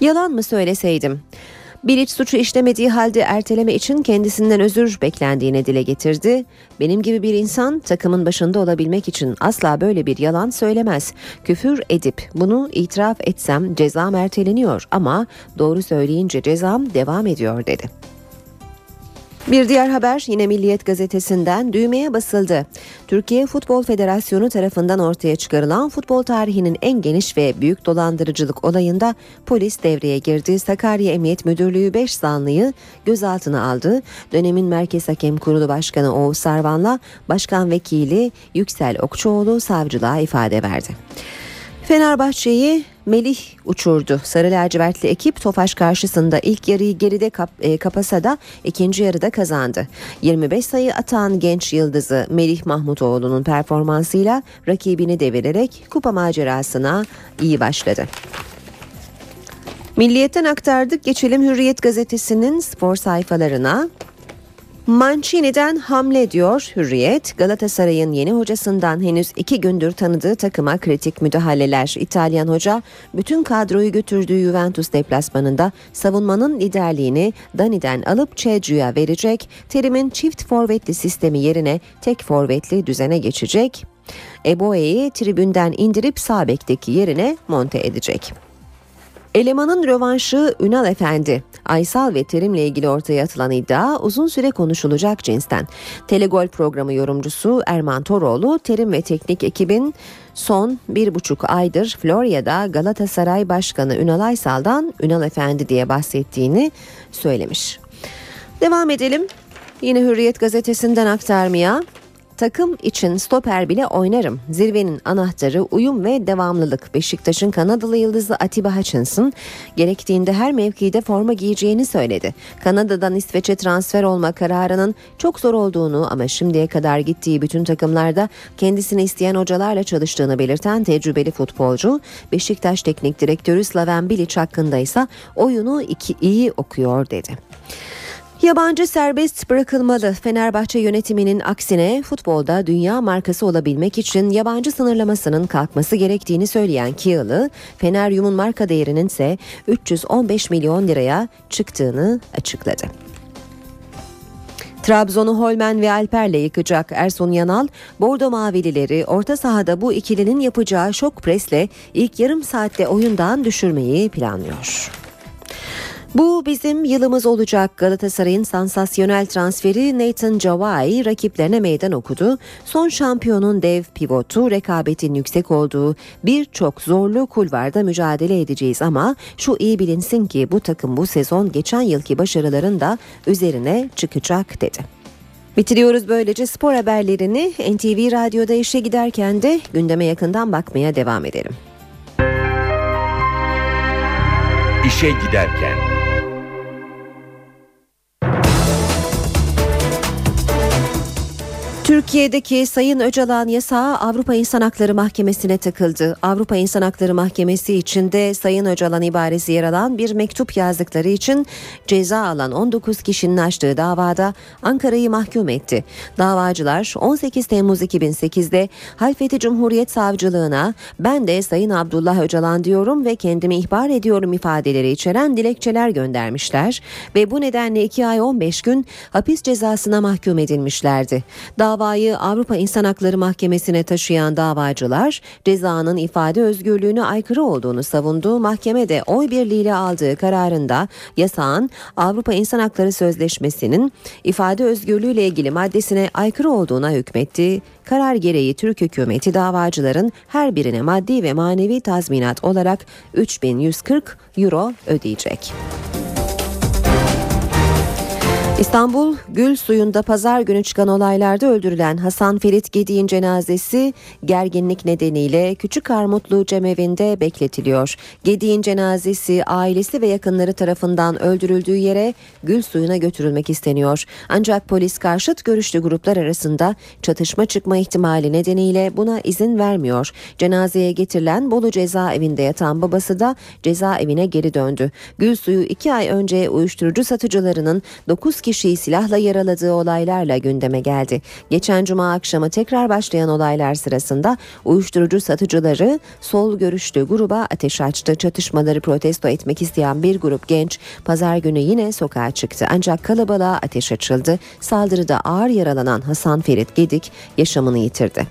Yalan mı söyleseydim? Bilic suçu işlemediği halde erteleme için kendisinden özür beklendiğini dile getirdi. Benim gibi bir insan takımın başında olabilmek için asla böyle bir yalan söylemez. Küfür edip bunu itiraf etsem cezam erteleniyor ama doğru söyleyince cezam devam ediyor dedi. Bir diğer haber yine Milliyet gazetesinden düğmeye basıldı. Türkiye Futbol Federasyonu tarafından ortaya çıkarılan futbol tarihinin en geniş ve büyük dolandırıcılık olayında polis devreye girdi. Sakarya Emniyet Müdürlüğü 5 zanlıyı gözaltına aldı. Dönemin Merkez Hakem Kurulu Başkanı Oğuz Sarvan'la Başkan Vekili Yüksel Okçuoğlu savcılığa ifade verdi. Fenerbahçe'yi Melih uçurdu. Sarı lacivertli ekip Tofaş karşısında ilk yarıyı geride kap, e, kapasa da ikinci yarıda kazandı. 25 sayı atan genç yıldızı Melih Mahmutoğlu'nun performansıyla rakibini devirerek kupa macerasına iyi başladı. Milliyetten aktardık geçelim Hürriyet gazetesinin spor sayfalarına. Mancini'den hamle diyor Hürriyet. Galatasaray'ın yeni hocasından henüz iki gündür tanıdığı takıma kritik müdahaleler. İtalyan hoca bütün kadroyu götürdüğü Juventus deplasmanında savunmanın liderliğini Dani'den alıp Çecu'ya verecek. Terim'in çift forvetli sistemi yerine tek forvetli düzene geçecek. Eboe'yi tribünden indirip sağ bekteki yerine monte edecek. Elemanın rövanşı Ünal Efendi. Aysal ve Terim'le ilgili ortaya atılan iddia uzun süre konuşulacak cinsten. Telegol programı yorumcusu Erman Toroğlu, Terim ve teknik ekibin son bir buçuk aydır Florya'da Galatasaray Başkanı Ünal Aysal'dan Ünal Efendi diye bahsettiğini söylemiş. Devam edelim. Yine Hürriyet gazetesinden aktarmaya. Takım için stoper bile oynarım. Zirvenin anahtarı uyum ve devamlılık. Beşiktaş'ın Kanadalı yıldızı Atiba Hutchinson gerektiğinde her mevkide forma giyeceğini söyledi. Kanada'dan İsveç'e transfer olma kararının çok zor olduğunu ama şimdiye kadar gittiği bütün takımlarda kendisini isteyen hocalarla çalıştığını belirten tecrübeli futbolcu Beşiktaş Teknik Direktörü Slaven Bilic hakkında ise oyunu iki iyi okuyor dedi. Yabancı serbest bırakılmalı. Fenerbahçe yönetiminin aksine futbolda dünya markası olabilmek için yabancı sınırlamasının kalkması gerektiğini söyleyen Kiyalı, Feneryum'un marka değerinin ise 315 milyon liraya çıktığını açıkladı. Trabzon'u Holmen ve Alper'le yıkacak Ersun Yanal, Bordo Mavilileri orta sahada bu ikilinin yapacağı şok presle ilk yarım saatte oyundan düşürmeyi planlıyor. Bu bizim yılımız olacak. Galatasaray'ın sansasyonel transferi Nathan Cavai rakiplerine meydan okudu. Son şampiyonun dev pivotu rekabetin yüksek olduğu birçok zorlu kulvarda mücadele edeceğiz ama şu iyi bilinsin ki bu takım bu sezon geçen yılki başarıların da üzerine çıkacak dedi. Bitiriyoruz böylece spor haberlerini NTV Radyo'da işe giderken de gündeme yakından bakmaya devam edelim. İşe giderken Türkiye'deki Sayın Öcalan yasağı Avrupa İnsan Hakları Mahkemesi'ne takıldı. Avrupa İnsan Hakları Mahkemesi içinde Sayın Öcalan ibaresi yer alan bir mektup yazdıkları için ceza alan 19 kişinin açtığı davada Ankara'yı mahkum etti. Davacılar 18 Temmuz 2008'de Halfeti Cumhuriyet Savcılığına ben de Sayın Abdullah Öcalan diyorum ve kendimi ihbar ediyorum ifadeleri içeren dilekçeler göndermişler ve bu nedenle 2 ay 15 gün hapis cezasına mahkum edilmişlerdi. Davayı Avrupa İnsan Hakları Mahkemesi'ne taşıyan davacılar cezanın ifade özgürlüğüne aykırı olduğunu savundu. Mahkeme de oy birliğiyle aldığı kararında yasağın Avrupa İnsan Hakları Sözleşmesi'nin ifade özgürlüğüyle ilgili maddesine aykırı olduğuna hükmetti. Karar gereği Türk hükümeti davacıların her birine maddi ve manevi tazminat olarak 3140 euro ödeyecek. İstanbul Gül Suyu'nda pazar günü çıkan olaylarda öldürülen Hasan Ferit Gedi'nin cenazesi gerginlik nedeniyle Küçük Armutlu Cemevinde bekletiliyor. Gedi'nin cenazesi ailesi ve yakınları tarafından öldürüldüğü yere Gül Suyu'na götürülmek isteniyor. Ancak polis karşıt görüşlü gruplar arasında çatışma çıkma ihtimali nedeniyle buna izin vermiyor. Cenazeye getirilen Bolu cezaevinde yatan babası da cezaevine geri döndü. Gül Suyu iki ay önce uyuşturucu satıcılarının 9 kişiyi silahla yaraladığı olaylarla gündeme geldi. Geçen cuma akşamı tekrar başlayan olaylar sırasında uyuşturucu satıcıları sol görüşlü gruba ateş açtı. Çatışmaları protesto etmek isteyen bir grup genç pazar günü yine sokağa çıktı. Ancak kalabalığa ateş açıldı. Saldırıda ağır yaralanan Hasan Ferit Gedik yaşamını yitirdi.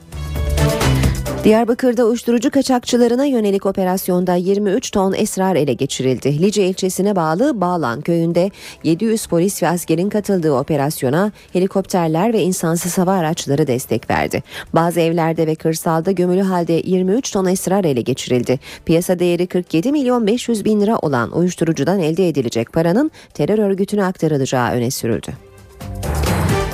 Diyarbakır'da uyuşturucu kaçakçılarına yönelik operasyonda 23 ton esrar ele geçirildi. Lice ilçesine bağlı Bağlan köyünde 700 polis ve askerin katıldığı operasyona helikopterler ve insansız hava araçları destek verdi. Bazı evlerde ve kırsalda gömülü halde 23 ton esrar ele geçirildi. Piyasa değeri 47 milyon 500 bin lira olan uyuşturucudan elde edilecek paranın terör örgütüne aktarılacağı öne sürüldü.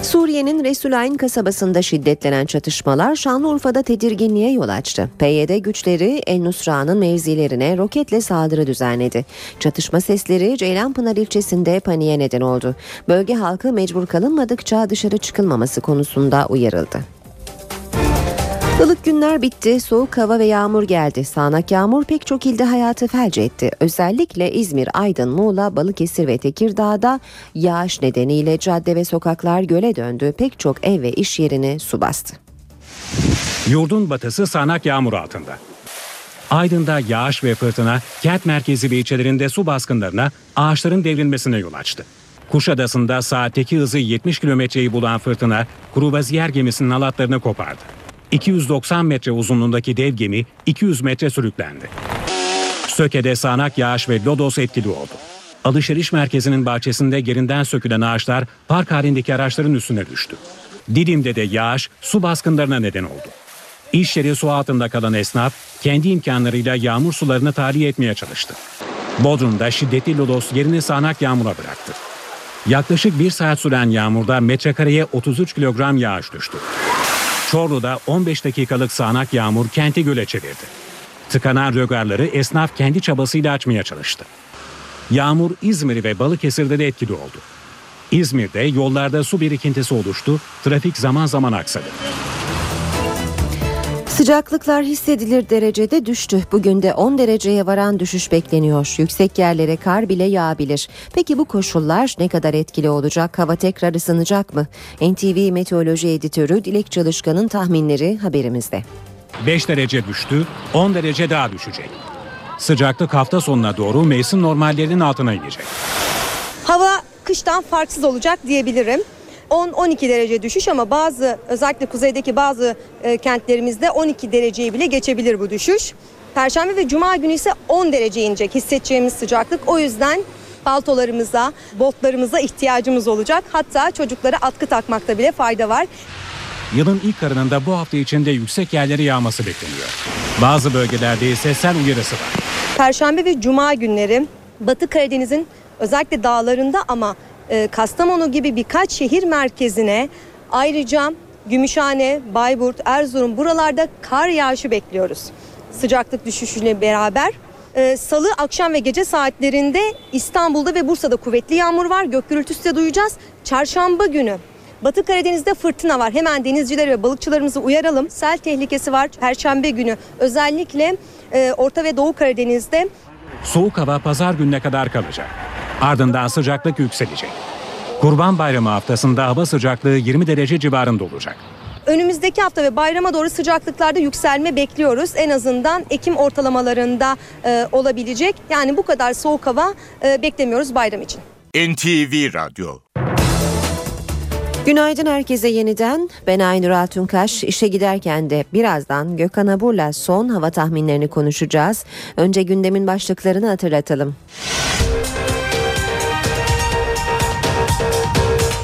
Suriye'nin Resulayn kasabasında şiddetlenen çatışmalar Şanlıurfa'da tedirginliğe yol açtı. PYD güçleri El Nusra'nın mevzilerine roketle saldırı düzenledi. Çatışma sesleri Ceylanpınar ilçesinde paniğe neden oldu. Bölge halkı mecbur kalınmadıkça dışarı çıkılmaması konusunda uyarıldı. Ilık günler bitti, soğuk hava ve yağmur geldi. Sağanak yağmur pek çok ilde hayatı felç etti. Özellikle İzmir, Aydın, Muğla, Balıkesir ve Tekirdağ'da yağış nedeniyle cadde ve sokaklar göle döndü. Pek çok ev ve iş yerini su bastı. Yurdun batısı sağanak yağmur altında. Aydın'da yağış ve fırtına kent merkezi ve ilçelerinde su baskınlarına, ağaçların devrilmesine yol açtı. Kuşadası'nda saatteki hızı 70 kilometreyi bulan fırtına kruvaziyer gemisinin halatlarını kopardı. 290 metre uzunluğundaki dev gemi 200 metre sürüklendi. Söke'de sağanak yağış ve lodos etkili oldu. Alışveriş merkezinin bahçesinde yerinden sökülen ağaçlar park halindeki araçların üstüne düştü. Didim'de de yağış su baskınlarına neden oldu. İş yeri su altında kalan esnaf kendi imkanlarıyla yağmur sularını tahliye etmeye çalıştı. Bodrum'da şiddetli lodos yerini sağanak yağmura bıraktı. Yaklaşık bir saat süren yağmurda metrekareye 33 kilogram yağış düştü. Çorlu'da 15 dakikalık sağanak yağmur kenti göle çevirdi. Tıkanan rögarları esnaf kendi çabasıyla açmaya çalıştı. Yağmur İzmir ve Balıkesir'de de etkili oldu. İzmir'de yollarda su birikintisi oluştu, trafik zaman zaman aksadı. Sıcaklıklar hissedilir derecede düştü. Bugün de 10 dereceye varan düşüş bekleniyor. Yüksek yerlere kar bile yağabilir. Peki bu koşullar ne kadar etkili olacak? Hava tekrar ısınacak mı? NTV Meteoroloji Editörü Dilek Çalışkan'ın tahminleri haberimizde. 5 derece düştü, 10 derece daha düşecek. Sıcaklık hafta sonuna doğru mevsim normallerinin altına inecek. Hava kıştan farksız olacak diyebilirim. 10-12 derece düşüş ama bazı özellikle kuzeydeki bazı e, kentlerimizde 12 dereceyi bile geçebilir bu düşüş. Perşembe ve cuma günü ise 10 derece inecek hissedeceğimiz sıcaklık. O yüzden paltolarımıza, botlarımıza ihtiyacımız olacak. Hatta çocuklara atkı takmakta bile fayda var. Yılın ilk karınında bu hafta içinde yüksek yerlere yağması bekleniyor. Bazı bölgelerde ise sel uyarısı var. Perşembe ve cuma günleri Batı Karadeniz'in özellikle dağlarında ama e, Kastamonu gibi birkaç şehir merkezine ayrıca Gümüşhane, Bayburt, Erzurum buralarda kar yağışı bekliyoruz. Sıcaklık düşüşüyle beraber e, Salı akşam ve gece saatlerinde İstanbul'da ve Bursa'da kuvvetli yağmur var. Gök gürültüsü de duyacağız. Çarşamba günü Batı Karadeniz'de fırtına var. Hemen denizcileri ve balıkçılarımızı uyaralım. Sel tehlikesi var. Perşembe günü özellikle e, Orta ve Doğu Karadeniz'de Soğuk hava pazar gününe kadar kalacak. Ardından sıcaklık yükselecek. Kurban Bayramı haftasında hava sıcaklığı 20 derece civarında olacak. Önümüzdeki hafta ve bayrama doğru sıcaklıklarda yükselme bekliyoruz. En azından Ekim ortalamalarında e, olabilecek. Yani bu kadar soğuk hava e, beklemiyoruz bayram için. NTV Radyo Günaydın herkese yeniden. Ben Aynur Altunkaş. İşe giderken de birazdan Gökhan Abur'la son hava tahminlerini konuşacağız. Önce gündemin başlıklarını hatırlatalım.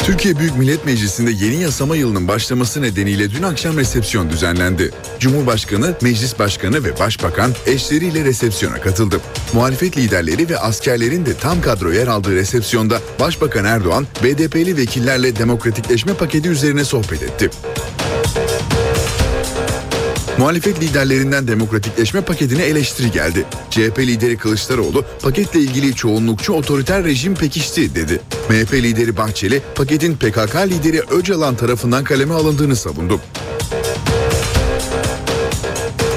Türkiye Büyük Millet Meclisi'nde yeni yasama yılının başlaması nedeniyle dün akşam resepsiyon düzenlendi. Cumhurbaşkanı, Meclis Başkanı ve Başbakan eşleriyle resepsiyona katıldı. Muhalefet liderleri ve askerlerin de tam kadro yer aldığı resepsiyonda Başbakan Erdoğan, BDP'li vekillerle demokratikleşme paketi üzerine sohbet etti. Muhalefet liderlerinden demokratikleşme paketine eleştiri geldi. CHP lideri Kılıçdaroğlu paketle ilgili çoğunlukçu otoriter rejim pekişti dedi. MHP lideri Bahçeli paketin PKK lideri Öcalan tarafından kaleme alındığını savundu.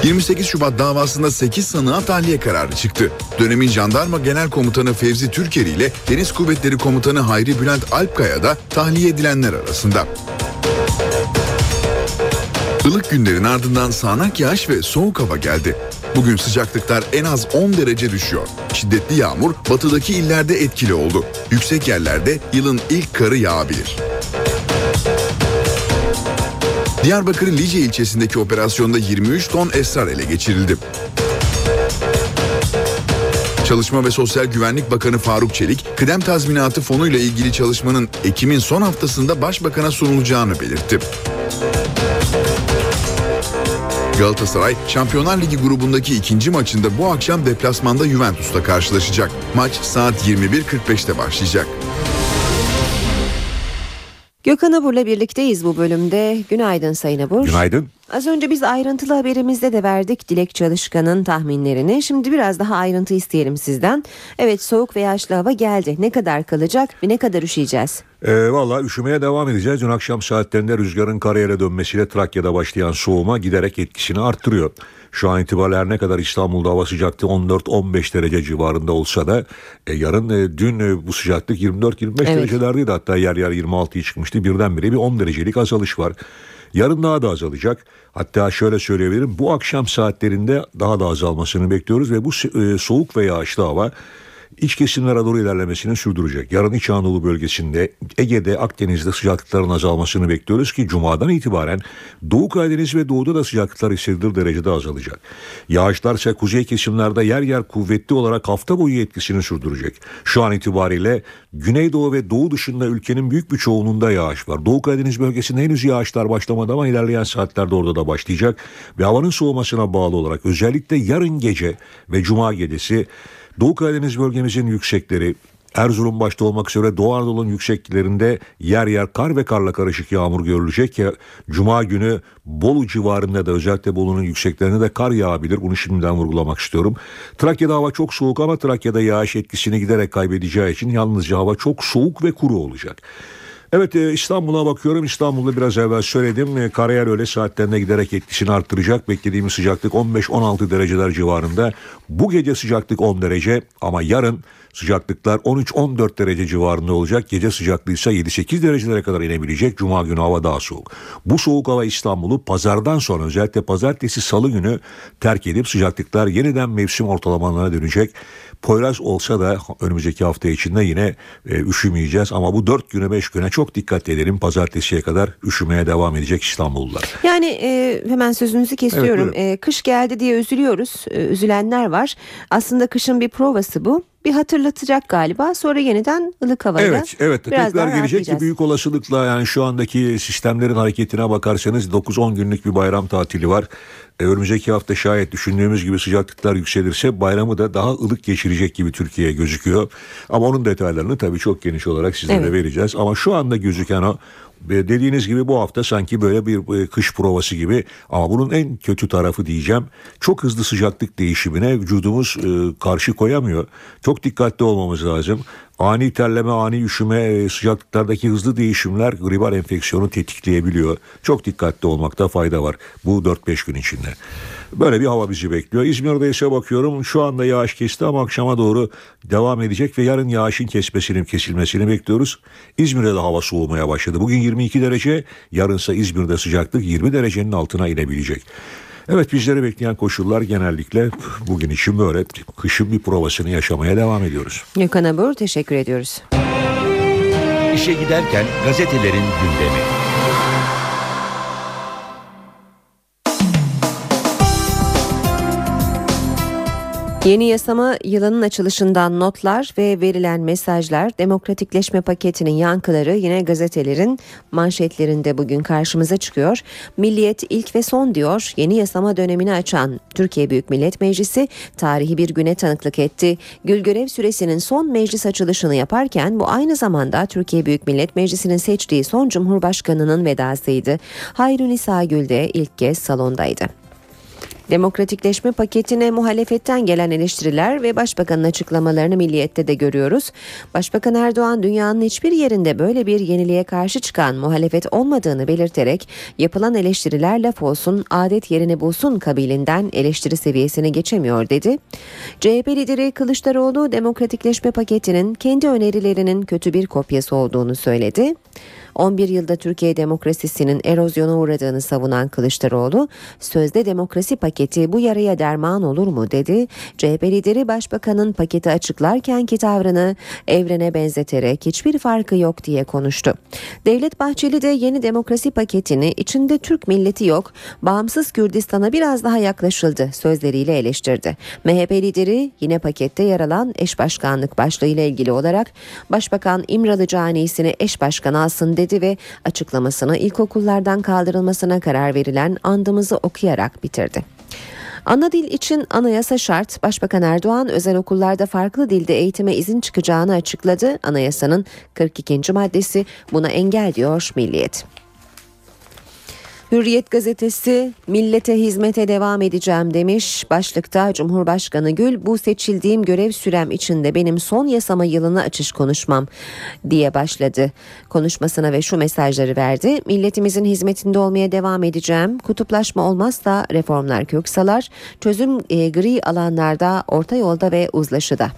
28 Şubat davasında 8 sanığa tahliye kararı çıktı. Dönemin jandarma genel komutanı Fevzi Türkeri ile Deniz Kuvvetleri Komutanı Hayri Bülent Alpkaya da tahliye edilenler arasında. Ilık günlerin ardından sağanak yağış ve soğuk hava geldi. Bugün sıcaklıklar en az 10 derece düşüyor. Şiddetli yağmur batıdaki illerde etkili oldu. Yüksek yerlerde yılın ilk karı yağabilir. Diyarbakır'ın Lice ilçesindeki operasyonda 23 ton esrar ele geçirildi. Çalışma ve Sosyal Güvenlik Bakanı Faruk Çelik, kıdem tazminatı fonuyla ilgili çalışmanın Ekim'in son haftasında Başbakan'a sunulacağını belirtti. Galatasaray Şampiyonlar Ligi grubundaki ikinci maçında bu akşam deplasmanda Juventus'la karşılaşacak. Maç saat 21.45'te başlayacak. Gökhan Abur'la birlikteyiz bu bölümde. Günaydın Sayın Abur. Günaydın. Az önce biz ayrıntılı haberimizde de verdik Dilek Çalışkan'ın tahminlerini. Şimdi biraz daha ayrıntı isteyelim sizden. Evet soğuk ve yağışlı hava geldi. Ne kadar kalacak ve ne kadar üşüyeceğiz? E, Valla üşümeye devam edeceğiz. Dün akşam saatlerinde rüzgarın karayere dönmesiyle Trakya'da başlayan soğuma giderek etkisini arttırıyor. Şu an itibariyle her ne kadar İstanbul'da hava sıcaklığı 14-15 derece civarında olsa da e, yarın e, dün e, bu sıcaklık 24-25 Evet. derecelerdeydi. Hatta yer yer 26'ya çıkmıştı. Birdenbire bir 10 derecelik azalış var. Yarın daha da azalacak. Hatta şöyle söyleyebilirim bu akşam saatlerinde daha da azalmasını bekliyoruz ve bu e, soğuk ve yağışlı hava iç kesimlere doğru ilerlemesini sürdürecek. Yarın İç Anadolu bölgesinde Ege'de Akdeniz'de sıcaklıkların azalmasını bekliyoruz ki Cuma'dan itibaren Doğu Karadeniz ve Doğu'da da sıcaklıklar hissedilir derecede azalacak. Yağışlar ise kuzey kesimlerde yer yer kuvvetli olarak hafta boyu etkisini sürdürecek. Şu an itibariyle Güneydoğu ve Doğu dışında ülkenin büyük bir çoğunluğunda yağış var. Doğu Karadeniz bölgesinde henüz yağışlar başlamadı ama ilerleyen saatlerde orada da başlayacak. Ve havanın soğumasına bağlı olarak özellikle yarın gece ve Cuma gecesi Doğu Karadeniz bölgemizin yüksekleri Erzurum başta olmak üzere Doğu Anadolu'nun yükseklerinde yer yer kar ve karla karışık yağmur görülecek ya Cuma günü Bolu civarında da özellikle Bolu'nun yükseklerinde de kar yağabilir. Bunu şimdiden vurgulamak istiyorum. Trakya'da hava çok soğuk ama Trakya'da yağış etkisini giderek kaybedeceği için yalnızca hava çok soğuk ve kuru olacak. Evet e, İstanbul'a bakıyorum. İstanbul'da biraz evvel söyledim. E, Karayer öğle saatlerine giderek etkisini arttıracak. Beklediğimiz sıcaklık 15-16 dereceler civarında. Bu gece sıcaklık 10 derece ama yarın sıcaklıklar 13-14 derece civarında olacak. Gece sıcaklığı ise 7-8 derecelere kadar inebilecek. Cuma günü hava daha soğuk. Bu soğuk hava İstanbul'u pazardan sonra özellikle pazartesi salı günü terk edip sıcaklıklar yeniden mevsim ortalamalarına dönecek. Poyraz olsa da önümüzdeki hafta içinde yine e, üşümeyeceğiz ama bu 4 güne 5 güne çok dikkat edelim. Pazartesiye kadar üşümeye devam edecek İstanbullular. Yani e, hemen sözünüzü kesiyorum. Evet, E, kış geldi diye üzülüyoruz. E, üzülenler var. Aslında kışın bir provası bu. Bir hatırlatacak galiba. Sonra yeniden ılık havada. Evet, evet. biraz Tekrar daha gelecek ki büyük olasılıkla yani şu andaki sistemlerin hareketine bakarsanız 9-10 günlük bir bayram tatili var. E, önümüzdeki hafta şayet düşündüğümüz gibi sıcaklıklar yükselirse bayramı da daha ılık geçirecek gibi Türkiye gözüküyor. Ama onun detaylarını tabii çok geniş olarak sizlere Evet. vereceğiz. Ama şu anda gözüken o dediğiniz gibi bu hafta sanki böyle bir e, kış provası gibi ama bunun en kötü tarafı diyeceğim çok hızlı sıcaklık değişimine vücudumuz e, karşı koyamıyor. Çok dikkatli olmamız lazım. ani terleme, ani üşüme, e, sıcaklıklardaki hızlı değişimler gribal enfeksiyonu tetikleyebiliyor. Çok dikkatli olmakta fayda var bu 4-5 gün içinde. Böyle bir hava bizi bekliyor. İzmir'de ise bakıyorum şu anda yağış kesti ama akşama doğru devam edecek ve yarın yağışın kesmesini kesilmesini bekliyoruz. İzmir'de de hava soğumaya başladı. Bugün 22 derece yarınsa İzmir'de sıcaklık 20 derecenin altına inebilecek. Evet bizleri bekleyen koşullar genellikle bugün için böyle kışın bir provasını yaşamaya devam ediyoruz. Gökhan Abur teşekkür ediyoruz. İşe giderken gazetelerin gündemi. Yeni yasama yılının açılışından notlar ve verilen mesajlar demokratikleşme paketinin yankıları yine gazetelerin manşetlerinde bugün karşımıza çıkıyor. Milliyet ilk ve son diyor yeni yasama dönemini açan Türkiye Büyük Millet Meclisi tarihi bir güne tanıklık etti. Gül görev süresinin son meclis açılışını yaparken bu aynı zamanda Türkiye Büyük Millet Meclisi'nin seçtiği son Cumhurbaşkanı'nın vedasıydı. Hayrun İsa Gül de ilk kez salondaydı. Demokratikleşme paketine muhalefetten gelen eleştiriler ve başbakanın açıklamalarını milliyette de görüyoruz. Başbakan Erdoğan dünyanın hiçbir yerinde böyle bir yeniliğe karşı çıkan muhalefet olmadığını belirterek yapılan eleştiriler laf olsun adet yerini bulsun kabilinden eleştiri seviyesine geçemiyor dedi. CHP lideri Kılıçdaroğlu demokratikleşme paketinin kendi önerilerinin kötü bir kopyası olduğunu söyledi. 11 yılda Türkiye demokrasisinin erozyona uğradığını savunan Kılıçdaroğlu, sözde demokrasi paketi bu yaraya derman olur mu dedi. CHP lideri başbakanın paketi açıklarken ki tavrını evrene benzeterek hiçbir farkı yok diye konuştu. Devlet Bahçeli de yeni demokrasi paketini içinde Türk milleti yok, bağımsız Kürdistan'a biraz daha yaklaşıldı sözleriyle eleştirdi. MHP lideri yine pakette yer alan eş başkanlık başlığıyla ilgili olarak Başbakan İmralı Canisi'ni eş başkan alsın dedi ve açıklamasını ilkokullardan kaldırılmasına karar verilen andımızı okuyarak bitirdi. Ana dil için anayasa şart. Başbakan Erdoğan özel okullarda farklı dilde eğitime izin çıkacağını açıkladı. Anayasanın 42. maddesi buna engel diyor Milliyet. Hürriyet gazetesi millete hizmete devam edeceğim demiş. Başlıkta Cumhurbaşkanı Gül bu seçildiğim görev sürem içinde benim son yasama yılını açış konuşmam diye başladı. Konuşmasına ve şu mesajları verdi. Milletimizin hizmetinde olmaya devam edeceğim. Kutuplaşma olmazsa reformlar kök salar. Çözüm e, gri alanlarda, orta yolda ve uzlaşıda.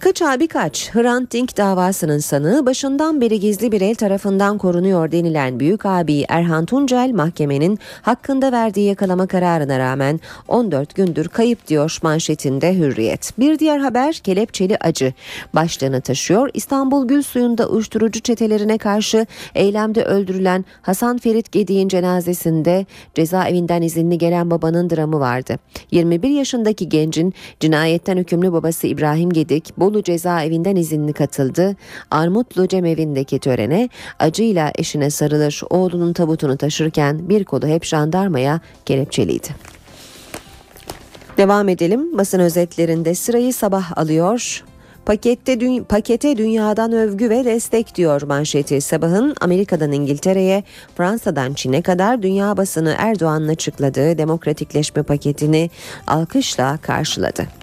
Kaç abi kaç Hrant Dink davasının sanığı başından beri gizli bir el tarafından korunuyor denilen büyük abi Erhan Tuncel mahkemenin hakkında verdiği yakalama kararına rağmen 14 gündür kayıp diyor manşetinde Hürriyet. Bir diğer haber kelepçeli acı başlığını taşıyor. İstanbul Gül Suyu'nda uyuşturucu çetelerine karşı eylemde öldürülen Hasan Ferit Gedik'in cenazesinde cezaevinden izinli gelen babanın dramı vardı. 21 yaşındaki gencin cinayetten hükümlü babası İbrahim Gedik bu Bolu cezaevinden izinli katıldı. Armutlu cemevindeki törene acıyla eşine sarılır oğlunun tabutunu taşırken bir kolu hep jandarmaya kelepçeliydi. Devam edelim. Basın özetlerinde sırayı sabah alıyor. Pakette dü- pakete dünyadan övgü ve destek diyor manşeti sabahın Amerika'dan İngiltere'ye Fransa'dan Çin'e kadar dünya basını Erdoğan'ın açıkladığı demokratikleşme paketini alkışla karşıladı.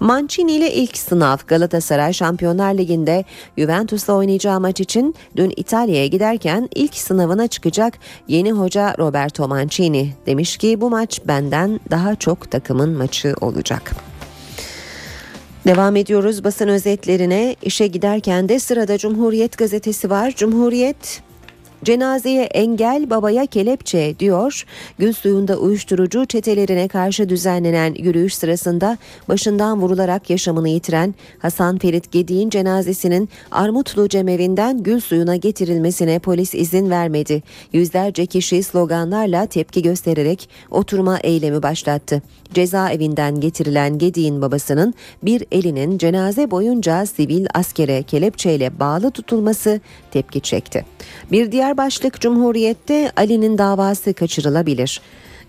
Mancini ile ilk sınav Galatasaray Şampiyonlar Ligi'nde Juventus'la oynayacağı maç için dün İtalya'ya giderken ilk sınavına çıkacak yeni hoca Roberto Mancini demiş ki bu maç benden daha çok takımın maçı olacak. Devam ediyoruz basın özetlerine. İşe giderken de sırada Cumhuriyet gazetesi var. Cumhuriyet Cenazeye engel babaya kelepçe diyor. Gül suyunda uyuşturucu çetelerine karşı düzenlenen yürüyüş sırasında başından vurularak yaşamını yitiren Hasan Ferit Gedik'in cenazesinin Armutlu cemevinden gül suyuna getirilmesine polis izin vermedi. Yüzlerce kişi sloganlarla tepki göstererek oturma eylemi başlattı. Cezaevinden getirilen Gedik'in babasının bir elinin cenaze boyunca sivil askere kelepçeyle bağlı tutulması tepki çekti. Bir diğer başlık Cumhuriyet'te Ali'nin davası kaçırılabilir.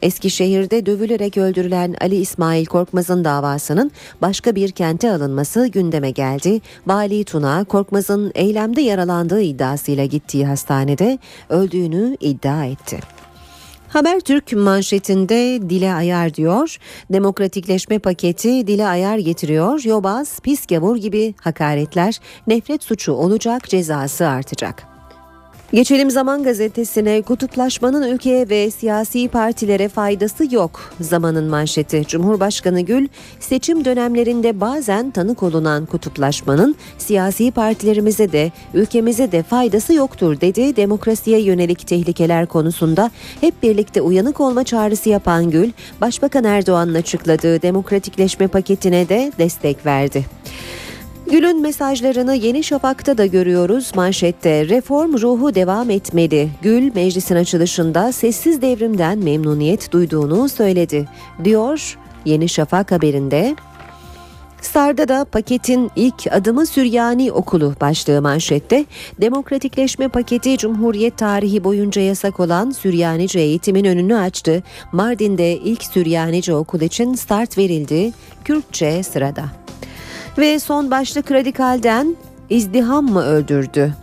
Eskişehir'de dövülerek öldürülen Ali İsmail Korkmaz'ın davasının başka bir kente alınması gündeme geldi. Vali Tuna Korkmaz'ın eylemde yaralandığı iddiasıyla gittiği hastanede öldüğünü iddia etti. Habertürk manşetinde dile ayar diyor. Demokratikleşme paketi dile ayar getiriyor. Yobaz, pis gavur gibi hakaretler nefret suçu olacak cezası artacak. Geçelim Zaman Gazetesi'ne kutuplaşmanın ülkeye ve siyasi partilere faydası yok. Zamanın manşeti Cumhurbaşkanı Gül seçim dönemlerinde bazen tanık olunan kutuplaşmanın siyasi partilerimize de ülkemize de faydası yoktur dedi. Demokrasiye yönelik tehlikeler konusunda hep birlikte uyanık olma çağrısı yapan Gül, Başbakan Erdoğan'ın açıkladığı demokratikleşme paketine de destek verdi. Gül'ün mesajlarını Yeni Şafak'ta da görüyoruz manşette. Reform ruhu devam etmeli. Gül meclisin açılışında sessiz devrimden memnuniyet duyduğunu söyledi. Diyor Yeni Şafak haberinde. Star'da da paketin ilk adımı Süryani Okulu başlığı manşette. Demokratikleşme paketi Cumhuriyet tarihi boyunca yasak olan Süryanice eğitimin önünü açtı. Mardin'de ilk Süryanice okul için start verildi. Kürtçe sırada. Ve son başlık radikalden izdiham mı öldürdü?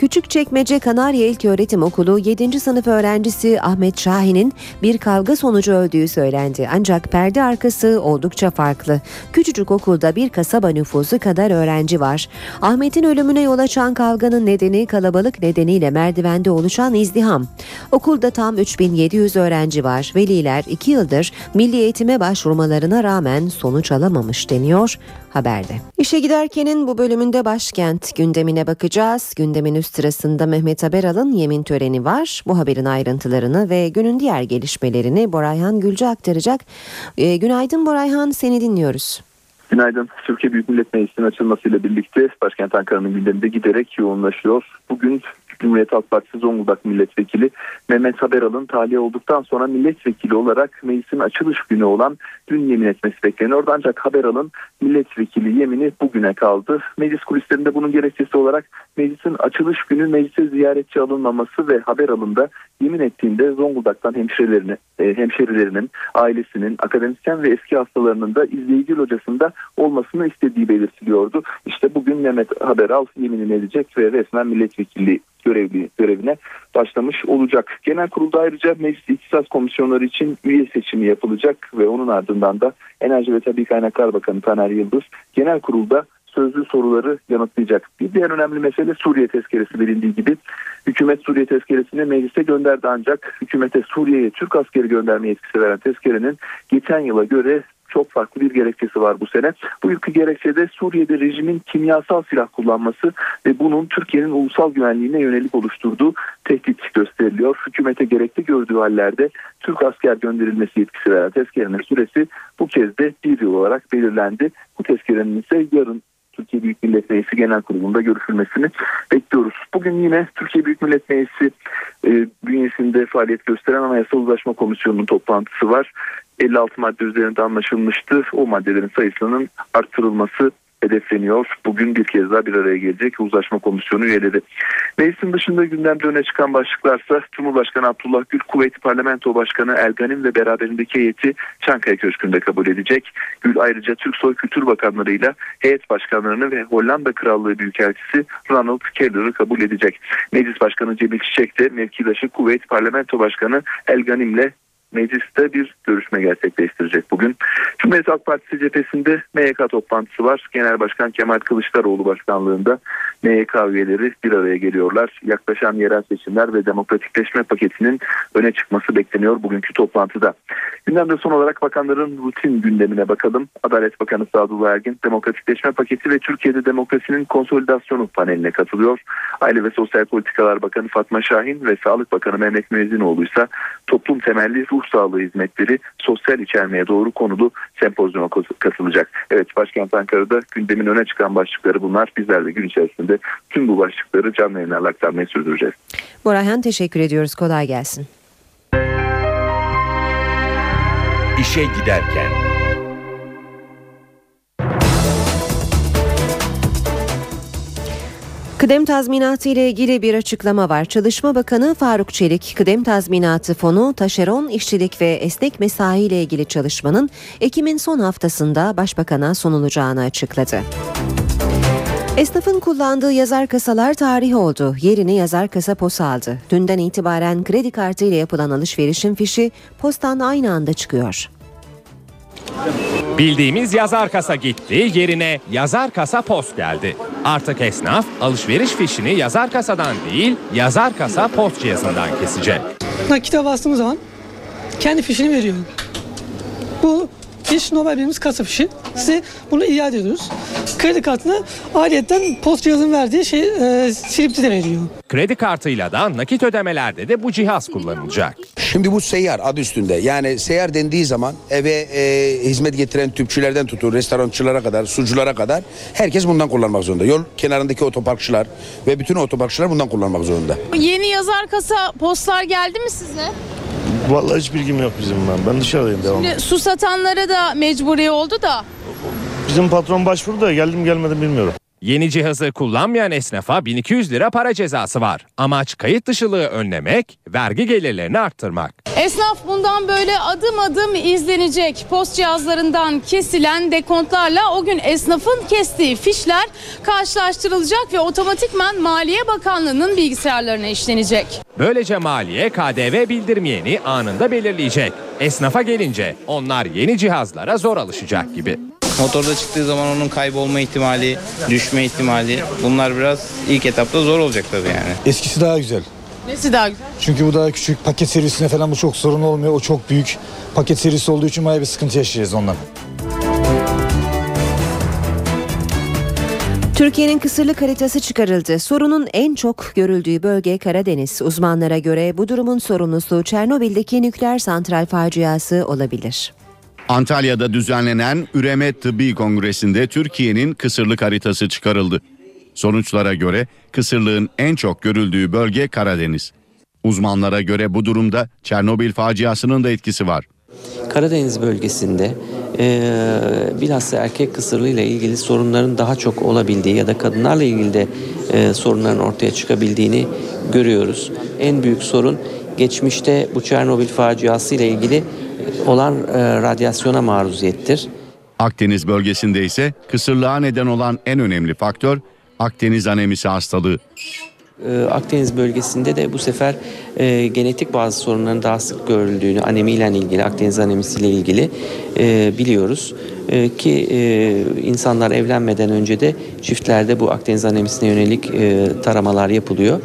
Küçükçekmece Kanarya İlköğretim Okulu 7. sınıf öğrencisi Ahmet Şahin'in bir kavga sonucu öldüğü söylendi. Ancak perde arkası oldukça farklı. Küçücük okulda bir kasaba nüfusu kadar öğrenci var. Ahmet'in ölümüne yol açan kavganın nedeni kalabalık nedeniyle merdivende oluşan izdiham. Okulda tam 3700 öğrenci var. Veliler 2 yıldır milli eğitime başvurmalarına rağmen sonuç alamamış deniyor haberde. İşe giderkenin bu bölümünde başkent gündemine bakacağız. Gündemin üst sırasında Mehmet Haberal'ın yemin töreni var. Bu haberin ayrıntılarını ve günün diğer gelişmelerini Borayhan Gülce aktaracak. E, günaydın Borayhan seni dinliyoruz. Günaydın. Türkiye Büyük Millet Meclisi'nin açılmasıyla birlikte başkent Ankara'nın gündeminde giderek yoğunlaşıyor. Bugün Cumhuriyet Halk Partisi Zonguldak Milletvekili Mehmet Haberal'ın tahliye olduktan sonra milletvekili olarak meclisin açılış günü olan dün yemin etmesi bekleniyordu. Ancak Haberal'ın milletvekili yemini bugüne kaldı. Meclis kulislerinde bunun gerekçesi olarak meclisin açılış günü meclise ziyaretçi alınmaması ve Haberal'ın da yemin ettiğinde Zonguldak'tan hemşerilerini, e, hemşerilerinin, ailesinin, akademisyen ve eski hastalarının da izleyici locasında olmasını istediği belirtiliyordu. İşte bugün Mehmet Haberal yeminini edecek ve resmen milletvekili görevli görevine başlamış olacak. Genel kurulda ayrıca meclis ihtisas komisyonları için üye seçimi yapılacak ve onun ardından da Enerji ve Tabi Kaynaklar Bakanı Taner Yıldız genel kurulda sözlü soruları yanıtlayacak. Bir diğer önemli mesele Suriye tezkeresi bilindiği gibi hükümet Suriye tezkeresini meclise gönderdi ancak hükümete Suriye'ye Türk askeri gönderme yetkisi veren tezkerenin geçen yıla göre çok farklı bir gerekçesi var bu sene. Bu yılki gerekçede Suriye'de rejimin kimyasal silah kullanması ve bunun Türkiye'nin ulusal güvenliğine yönelik oluşturduğu tehdit gösteriliyor. Hükümete gerekli gördüğü hallerde Türk asker gönderilmesi yetkisi veren tezkerenin süresi bu kez de bir yıl olarak belirlendi. Bu tezkerenin ise yarın Türkiye Büyük Millet Meclisi Genel Kurulu'nda görüşülmesini bekliyoruz. Bugün yine Türkiye Büyük Millet Meclisi e, bünyesinde faaliyet gösteren Anayasal Uzlaşma Komisyonu'nun toplantısı var. 56 madde üzerinde anlaşılmıştı. O maddelerin sayısının arttırılması hedefleniyor. Bugün bir kez daha bir araya gelecek uzlaşma komisyonu üyeleri. Meclisin dışında gündemde öne çıkan başlıklarsa Cumhurbaşkanı Abdullah Gül, Kuveyt Parlamento Başkanı Elganim ve beraberindeki heyeti Çankaya Köşkü'nde kabul edecek. Gül ayrıca Türk Soy Kültür Bakanlarıyla heyet başkanlarını ve Hollanda Krallığı Büyükelçisi Ronald Keller'ı kabul edecek. Meclis Başkanı Cemil Çiçek de mevkidaşı Kuveyt Parlamento Başkanı Elganim'le mecliste bir görüşme gerçekleştirecek bugün. Cumhuriyet Halk Partisi cephesinde MYK toplantısı var. Genel Başkan Kemal Kılıçdaroğlu başkanlığında MYK üyeleri bir araya geliyorlar. Yaklaşan yerel seçimler ve demokratikleşme paketinin öne çıkması bekleniyor bugünkü toplantıda. Gündemde son olarak bakanların rutin gündemine bakalım. Adalet Bakanı Sadullah Ergin demokratikleşme paketi ve Türkiye'de demokrasinin konsolidasyonu paneline katılıyor. Aile ve Sosyal Politikalar Bakanı Fatma Şahin ve Sağlık Bakanı Mehmet Müezzinoğlu ise toplum temelli ruh sağlığı hizmetleri sosyal içermeye doğru konulu sempozyuma katılacak. Evet başkent Ankara'da gündemin öne çıkan başlıkları bunlar. Bizler de gün içerisinde tüm bu başlıkları canlı yayınlarla aktarmayı sürdüreceğiz. Borayhan teşekkür ediyoruz. Kolay gelsin. İşe giderken Kıdem tazminatı ile ilgili bir açıklama var. Çalışma Bakanı Faruk Çelik, kıdem tazminatı fonu taşeron işçilik ve esnek mesai ile ilgili çalışmanın Ekim'in son haftasında Başbakan'a sunulacağını açıkladı. Esnafın kullandığı yazar kasalar tarih oldu. Yerini yazar kasa pos aldı. Dünden itibaren kredi kartı ile yapılan alışverişin fişi postan aynı anda çıkıyor. Bildiğimiz yazar kasa gitti, yerine yazar kasa post geldi. Artık esnaf alışveriş fişini yazar kasadan değil, yazar kasa post cihazından kesecek. Nakite bastığımız zaman kendi fişini veriyor. Bu fiş normal bildiğimiz kasa fişi. Size bunu iade ediyoruz. Kredi kartını ayrıyetten post cihazın verdiği şey e, silipçi de veriyor. Kredi kartıyla da nakit ödemelerde de bu cihaz kullanılacak. Şimdi bu seyyar adı üstünde. Yani seyyar dendiği zaman eve e, hizmet getiren tüpçülerden tutun restorançılara kadar, suculara kadar herkes bundan kullanmak zorunda. Yol kenarındaki otoparkçılar ve bütün otoparkçılar bundan kullanmak zorunda. Yeni yazar kasa postlar geldi mi size? Vallahi hiç bilgim yok bizim ben. Ben dışarıdayım devam. Şimdi su satanlara da mecburi oldu da. Bizim patron başvurdu da geldim gelmedim bilmiyorum. Yeni cihazı kullanmayan esnafa 1200 lira para cezası var. Amaç kayıt dışılığı önlemek, vergi gelirlerini arttırmak. Esnaf bundan böyle adım adım izlenecek. Post cihazlarından kesilen dekontlarla o gün esnafın kestiği fişler karşılaştırılacak ve otomatikman Maliye Bakanlığı'nın bilgisayarlarına işlenecek. Böylece maliye KDV bildirmeyeni anında belirleyecek. Esnafa gelince onlar yeni cihazlara zor alışacak gibi. Motorda çıktığı zaman onun kaybolma ihtimali, düşme ihtimali bunlar biraz ilk etapta zor olacak tabii yani. Eskisi daha güzel. Nesi daha güzel? Çünkü bu daha küçük paket servisine falan bu çok sorun olmuyor. O çok büyük paket servisi olduğu için bayağı bir sıkıntı yaşayacağız ondan. Türkiye'nin kısırlık haritası çıkarıldı. Sorunun en çok görüldüğü bölge Karadeniz. Uzmanlara göre bu durumun sorumlusu Çernobil'deki nükleer santral faciası olabilir. Antalya'da düzenlenen Üreme Tıbbi Kongresi'nde Türkiye'nin kısırlık haritası çıkarıldı. Sonuçlara göre kısırlığın en çok görüldüğü bölge Karadeniz. Uzmanlara göre bu durumda Çernobil faciasının da etkisi var. Karadeniz bölgesinde e, bilhassa erkek kısırlığıyla ilgili sorunların daha çok olabildiği ya da kadınlarla ilgili de e, sorunların ortaya çıkabildiğini görüyoruz. En büyük sorun geçmişte bu Çernobil faciası ile ilgili olan e, radyasyona maruziyettir. Akdeniz bölgesinde ise kısırlığa neden olan en önemli faktör Akdeniz anemisi hastalığı. Ee, Akdeniz bölgesinde de bu sefer e, genetik bazı sorunların daha sık görüldüğünü, anemiyle ilgili, Akdeniz anemisiyle ilgili e, biliyoruz. E, ki e, insanlar evlenmeden önce de çiftlerde bu Akdeniz anemisine yönelik e, taramalar yapılıyor.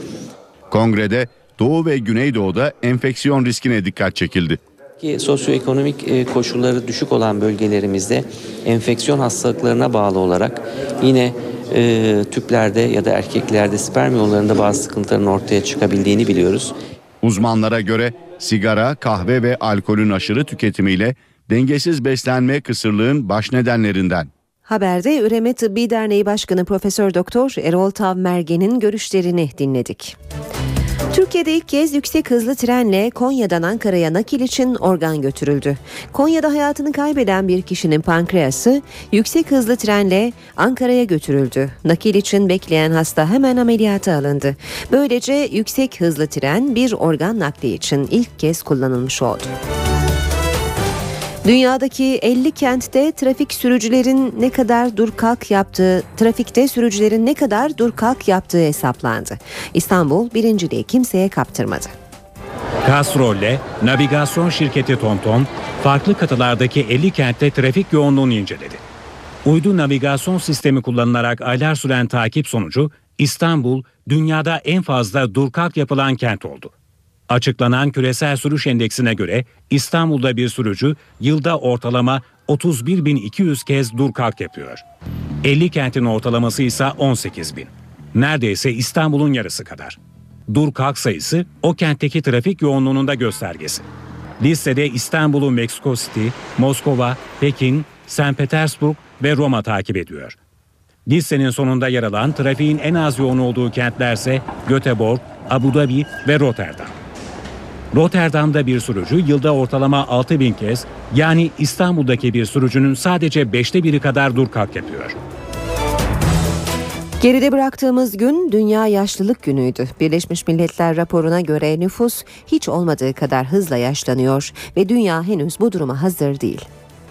Kongrede Doğu ve Güneydoğu'da enfeksiyon riskine dikkat çekildi. Ki sosyoekonomik e, koşulları düşük olan bölgelerimizde enfeksiyon hastalıklarına bağlı olarak yine e, tüplerde ya da erkeklerde sperm yollarında bazı sıkıntıların ortaya çıkabildiğini biliyoruz. Uzmanlara göre sigara, kahve ve alkolün aşırı tüketimiyle dengesiz beslenme kısırlığın baş nedenlerinden. Haberde Üreme Tıbbi Derneği Başkanı Profesör Doktor Erol Tavmergen'in görüşlerini dinledik. Türkiye'de ilk kez yüksek hızlı trenle Konya'dan Ankara'ya nakil için organ götürüldü. Konya'da hayatını kaybeden bir kişinin pankreası yüksek hızlı trenle Ankara'ya götürüldü. Nakil için bekleyen hasta hemen ameliyata alındı. Böylece yüksek hızlı tren bir organ nakli için ilk kez kullanılmış oldu. Dünyadaki 50 kentte trafik sürücülerin ne kadar dur kalk yaptığı, trafikte sürücülerin ne kadar dur kalk yaptığı hesaplandı. İstanbul birinciliği kimseye kaptırmadı. Castrol'le navigasyon şirketi TomTom farklı kıtalardaki 50 kentte trafik yoğunluğunu inceledi. Uydu navigasyon sistemi kullanılarak aylar süren takip sonucu İstanbul dünyada en fazla dur kalk yapılan kent oldu. Açıklanan küresel sürüş endeksine göre İstanbul'da bir sürücü yılda ortalama 31.200 kez dur kalk yapıyor. 50 kentin ortalaması ise 18 bin. Neredeyse İstanbul'un yarısı kadar. Dur kalk sayısı o kentteki trafik yoğunluğunun da göstergesi. Listede İstanbul'u Meksiko City, Moskova, Pekin, St. Petersburg ve Roma takip ediyor. Listenin sonunda yer alan trafiğin en az yoğun olduğu kentlerse Göteborg, Abu Dhabi ve Rotterdam. Rotterdam'da bir sürücü yılda ortalama 6 bin kez yani İstanbul'daki bir sürücünün sadece beşte biri kadar dur kalk yapıyor. Geride bıraktığımız gün Dünya Yaşlılık Günü'ydü. Birleşmiş Milletler raporuna göre nüfus hiç olmadığı kadar hızla yaşlanıyor ve dünya henüz bu duruma hazır değil.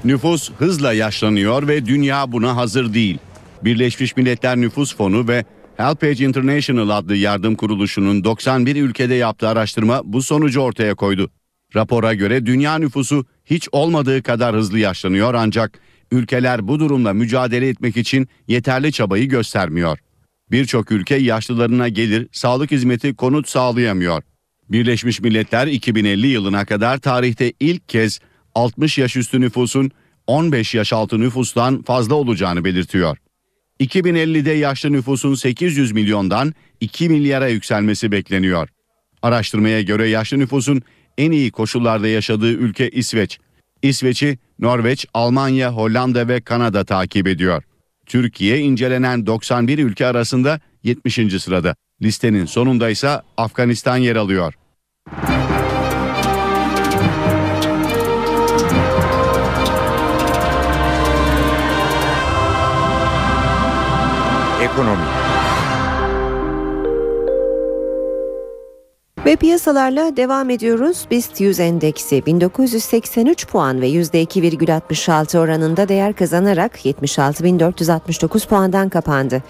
Nüfus hızla yaşlanıyor ve dünya buna hazır değil. Birleşmiş Milletler Nüfus Fonu ve HelpAge International adlı yardım kuruluşunun 91 ülkede yaptığı araştırma bu sonucu ortaya koydu. Rapora göre dünya nüfusu hiç olmadığı kadar hızlı yaşlanıyor ancak ülkeler bu durumla mücadele etmek için yeterli çabayı göstermiyor. Birçok ülke yaşlılarına gelir, sağlık hizmeti konut sağlayamıyor. Birleşmiş Milletler 2050 yılına kadar tarihte ilk kez 60 yaş üstü nüfusun 15 yaş altı nüfustan fazla olacağını belirtiyor. 2050'de yaşlı nüfusun 800 milyondan 2 milyara yükselmesi bekleniyor. Araştırmaya göre yaşlı nüfusun en iyi koşullarda yaşadığı ülke İsveç. İsveç'i Norveç, Almanya, Hollanda ve Kanada takip ediyor. Türkiye incelenen 91 ülke arasında 70. sırada. Listenin sonunda ise Afganistan yer alıyor. económica. Ve piyasalarla devam ediyoruz. BIST 100 endeksi 1983 puan ve %2,66 oranında değer kazanarak 76.469 puandan kapandı.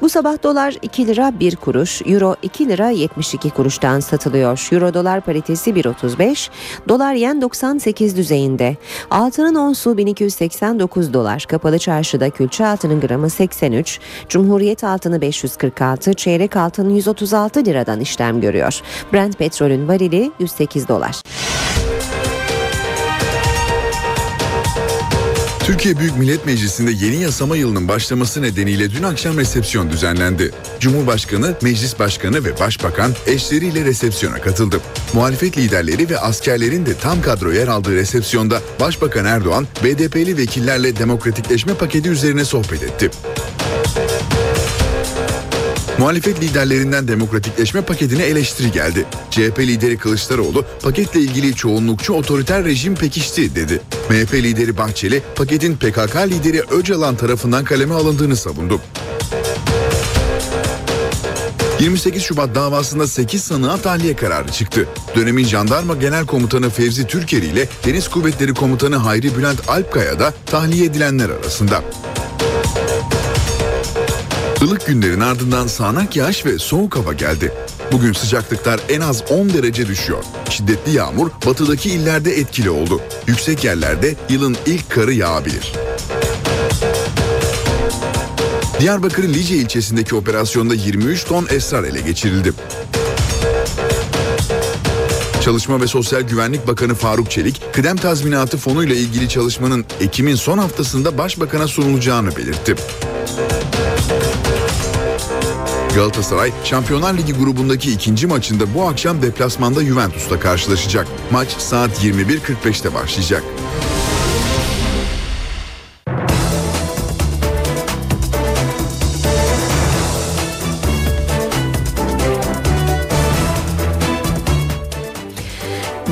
Bu sabah dolar 2 lira 1 kuruş, euro 2 lira 72 kuruştan satılıyor. Euro dolar paritesi 1.35, dolar yen 98 düzeyinde. Altının onsu 1289 dolar. Kapalı çarşıda külçe altının gramı 83, Cumhuriyet altını 546, çeyrek altın 136 liradan işlem görüyor. Brent petrolün varili 108 dolar. Türkiye Büyük Millet Meclisi'nde yeni yasama yılının başlaması nedeniyle dün akşam resepsiyon düzenlendi. Cumhurbaşkanı, Meclis Başkanı ve Başbakan eşleriyle resepsiyona katıldı. Muhalefet liderleri ve askerlerin de tam kadro yer aldığı resepsiyonda Başbakan Erdoğan, BDP'li vekillerle demokratikleşme paketi üzerine sohbet etti. Muhalefet liderlerinden demokratikleşme paketine eleştiri geldi. CHP lideri Kılıçdaroğlu paketle ilgili çoğunlukçu otoriter rejim pekişti dedi. MHP lideri Bahçeli paketin PKK lideri Öcalan tarafından kaleme alındığını savundu. 28 Şubat davasında 8 sanığa tahliye kararı çıktı. Dönemin jandarma genel komutanı Fevzi Türkeri ile Deniz Kuvvetleri Komutanı Hayri Bülent Alpkaya da tahliye edilenler arasında. Ilık günlerin ardından sağanak yağış ve soğuk hava geldi. Bugün sıcaklıklar en az 10 derece düşüyor. Şiddetli yağmur batıdaki illerde etkili oldu. Yüksek yerlerde yılın ilk karı yağabilir. Diyarbakır'ın Lice ilçesindeki operasyonda 23 ton esrar ele geçirildi. Çalışma ve Sosyal Güvenlik Bakanı Faruk Çelik, kıdem tazminatı fonuyla ilgili çalışmanın Ekim'in son haftasında Başbakan'a sunulacağını belirtti. Galatasaray Şampiyonlar Ligi grubundaki ikinci maçında bu akşam deplasmanda Juventus'ta karşılaşacak. Maç saat 21.45'te başlayacak.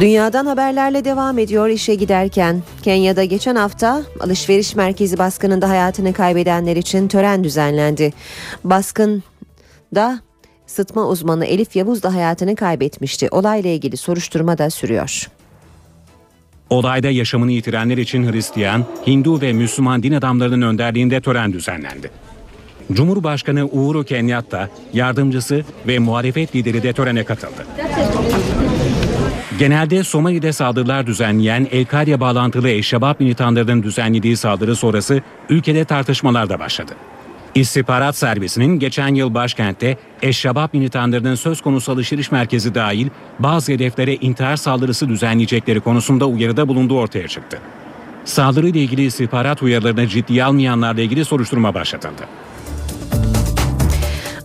Dünyadan haberlerle devam ediyor işe giderken. Kenya'da geçen hafta alışveriş merkezi baskınında hayatını kaybedenler için tören düzenlendi. Baskında sıtma uzmanı Elif Yavuz da hayatını kaybetmişti. Olayla ilgili soruşturma da sürüyor. Olayda yaşamını yitirenler için Hristiyan, Hindu ve Müslüman din adamlarının önderliğinde tören düzenlendi. Cumhurbaşkanı Uhuru Kenyatta, yardımcısı ve muhalefet lideri de törene katıldı. Genelde Somali'de saldırılar düzenleyen El-Kaide bağlantılı Eşşebab militanlarının düzenlediği saldırı sonrası ülkede tartışmalar da başladı. İstihbarat servisinin geçen yıl başkentte Eşşebab militanlarının söz konusu alışveriş merkezi dahil bazı hedeflere intihar saldırısı düzenleyecekleri konusunda uyarıda bulunduğu ortaya çıktı. Saldırıyla ilgili istihbarat uyarılarını ciddiye almayanlarla ilgili soruşturma başlatıldı.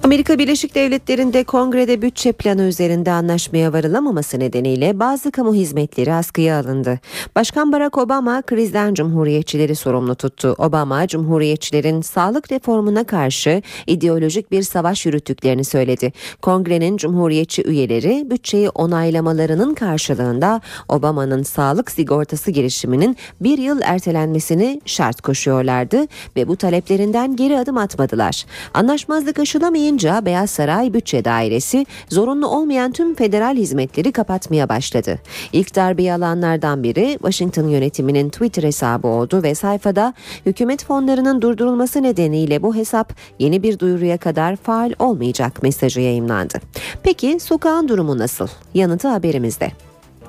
Amerika Birleşik Devletleri'nde kongrede bütçe planı üzerinde anlaşmaya varılamaması nedeniyle bazı kamu hizmetleri askıya alındı. Başkan Barack Obama krizden cumhuriyetçileri sorumlu tuttu. Obama cumhuriyetçilerin sağlık reformuna karşı ideolojik bir savaş yürüttüklerini söyledi. Kongrenin cumhuriyetçi üyeleri bütçeyi onaylamalarının karşılığında Obama'nın sağlık sigortası girişiminin bir yıl ertelenmesini şart koşuyorlardı ve bu taleplerinden geri adım atmadılar. Anlaşmazlık aşılamayınca açıklanınca Beyaz Saray Bütçe Dairesi zorunlu olmayan tüm federal hizmetleri kapatmaya başladı. İlk darbeyi alanlardan biri Washington yönetiminin Twitter hesabı oldu ve sayfada hükümet fonlarının durdurulması nedeniyle bu hesap yeni bir duyuruya kadar faal olmayacak mesajı yayımlandı. Peki sokağın durumu nasıl? Yanıtı haberimizde.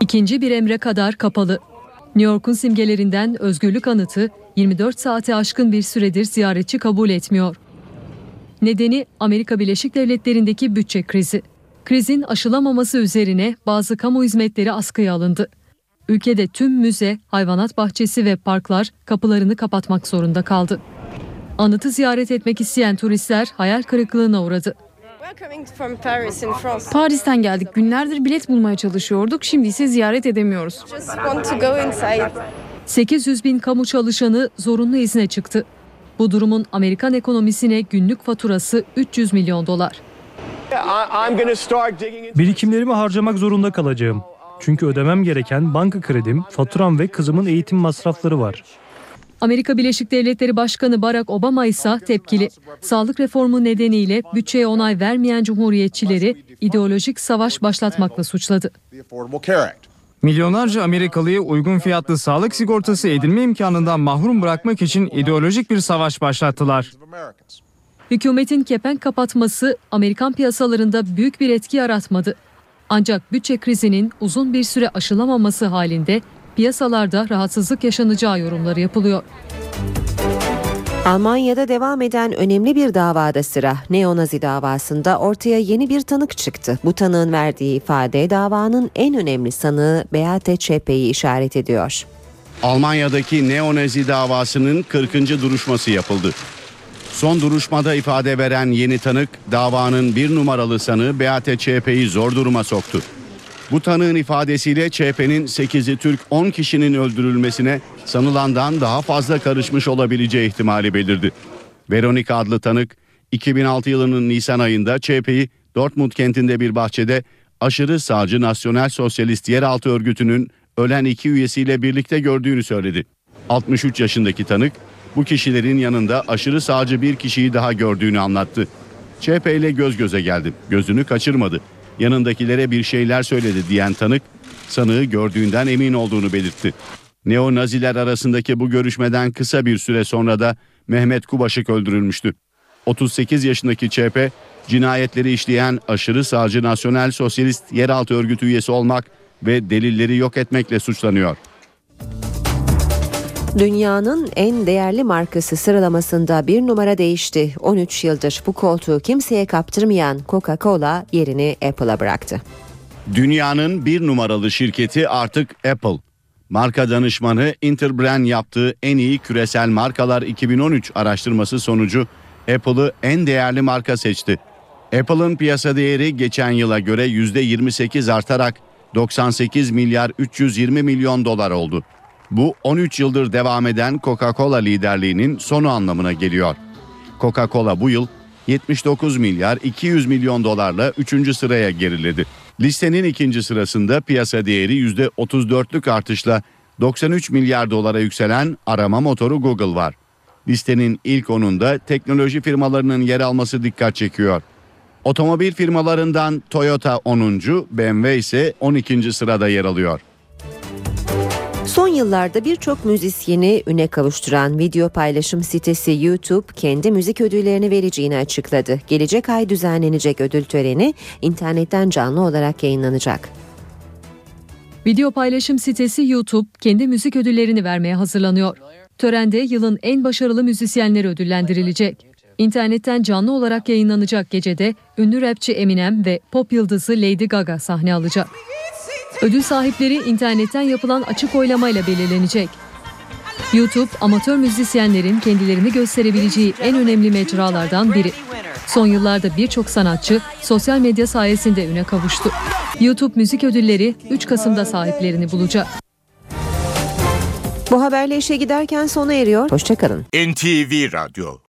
İkinci bir emre kadar kapalı. New York'un simgelerinden özgürlük anıtı 24 saate aşkın bir süredir ziyaretçi kabul etmiyor. Nedeni Amerika Birleşik Devletleri'ndeki bütçe krizi. Krizin aşılamaması üzerine bazı kamu hizmetleri askıya alındı. Ülkede tüm müze, hayvanat bahçesi ve parklar kapılarını kapatmak zorunda kaldı. Anıtı ziyaret etmek isteyen turistler hayal kırıklığına uğradı. Paris'ten geldik. Günlerdir bilet bulmaya çalışıyorduk. Şimdi ise ziyaret edemiyoruz. 800 bin kamu çalışanı zorunlu izne çıktı. Bu durumun Amerikan ekonomisine günlük faturası 300 milyon dolar. Birikimlerimi harcamak zorunda kalacağım. Çünkü ödemem gereken banka kredim, faturam ve kızımın eğitim masrafları var. Amerika Birleşik Devletleri Başkanı Barack Obama ise tepkili. Sağlık reformu nedeniyle bütçeye onay vermeyen cumhuriyetçileri ideolojik savaş başlatmakla suçladı. Milyonlarca Amerikalıyı uygun fiyatlı sağlık sigortası edinme imkanından mahrum bırakmak için ideolojik bir savaş başlattılar. Hükümetin kepenk kapatması Amerikan piyasalarında büyük bir etki yaratmadı. Ancak bütçe krizinin uzun bir süre aşılamaması halinde piyasalarda rahatsızlık yaşanacağı yorumları yapılıyor. Almanya'da devam eden önemli bir davada sıra neonazi davasında ortaya yeni bir tanık çıktı. Bu tanığın verdiği ifade davanın en önemli sanığı Beate Zschäpe'yi işaret ediyor. Almanya'daki neonazi davasının 40. duruşması yapıldı. Son duruşmada ifade veren yeni tanık davanın bir numaralı sanığı Beate Zschäpe'yi zor duruma soktu. Bu tanığın ifadesiyle ÇHP'nin 8'i Türk 10 kişinin öldürülmesine sanılandan daha fazla karışmış olabileceği ihtimali belirdi. Veronika adlı tanık 2006 yılının Nisan ayında ÇHP'yi Dortmund kentinde bir bahçede aşırı sağcı Nasyonel Sosyalist Yeraltı Örgütü'nün ölen iki üyesiyle birlikte gördüğünü söyledi. 63 yaşındaki tanık bu kişilerin yanında aşırı sağcı bir kişiyi daha gördüğünü anlattı. ÇHP ile göz göze geldi. Gözünü kaçırmadı yanındakilere bir şeyler söyledi diyen tanık sanığı gördüğünden emin olduğunu belirtti. Neo-Naziler arasındaki bu görüşmeden kısa bir süre sonra da Mehmet Kubaşık öldürülmüştü. 38 yaşındaki ÇP cinayetleri işleyen aşırı sağcı Nasyonel Sosyalist Yeraltı Örgütü üyesi olmak ve delilleri yok etmekle suçlanıyor. Dünyanın en değerli markası sıralamasında bir numara değişti. 13 yıldır bu koltuğu kimseye kaptırmayan Coca-Cola yerini Apple'a bıraktı. Dünyanın bir numaralı şirketi artık Apple. Marka danışmanı Interbrand yaptığı en iyi küresel markalar 2013 araştırması sonucu Apple'ı en değerli marka seçti. Apple'ın piyasa değeri geçen yıla göre %28 artarak 98 milyar 320 milyon dolar oldu. Bu 13 yıldır devam eden Coca-Cola liderliğinin sonu anlamına geliyor. Coca-Cola bu yıl 79 milyar 200 milyon dolarla 3. sıraya geriledi. Listenin ikinci sırasında piyasa değeri %34'lük artışla 93 milyar dolara yükselen arama motoru Google var. Listenin ilk onunda teknoloji firmalarının yer alması dikkat çekiyor. Otomobil firmalarından Toyota 10. BMW ise 12. sırada yer alıyor. Son yıllarda birçok müzisyeni üne kavuşturan video paylaşım sitesi YouTube kendi müzik ödüllerini vereceğini açıkladı. Gelecek ay düzenlenecek ödül töreni internetten canlı olarak yayınlanacak. Video paylaşım sitesi YouTube kendi müzik ödüllerini vermeye hazırlanıyor. Törende yılın en başarılı müzisyenleri ödüllendirilecek. İnternetten canlı olarak yayınlanacak gecede ünlü rapçi Eminem ve pop yıldızı Lady Gaga sahne alacak. Ödül sahipleri internetten yapılan açık oylamayla belirlenecek. YouTube, amatör müzisyenlerin kendilerini gösterebileceği en önemli mecralardan biri. Son yıllarda birçok sanatçı sosyal medya sayesinde üne kavuştu. YouTube müzik ödülleri 3 Kasım'da sahiplerini bulacak. Bu haberle işe giderken sona eriyor. Hoşçakalın. NTV Radyo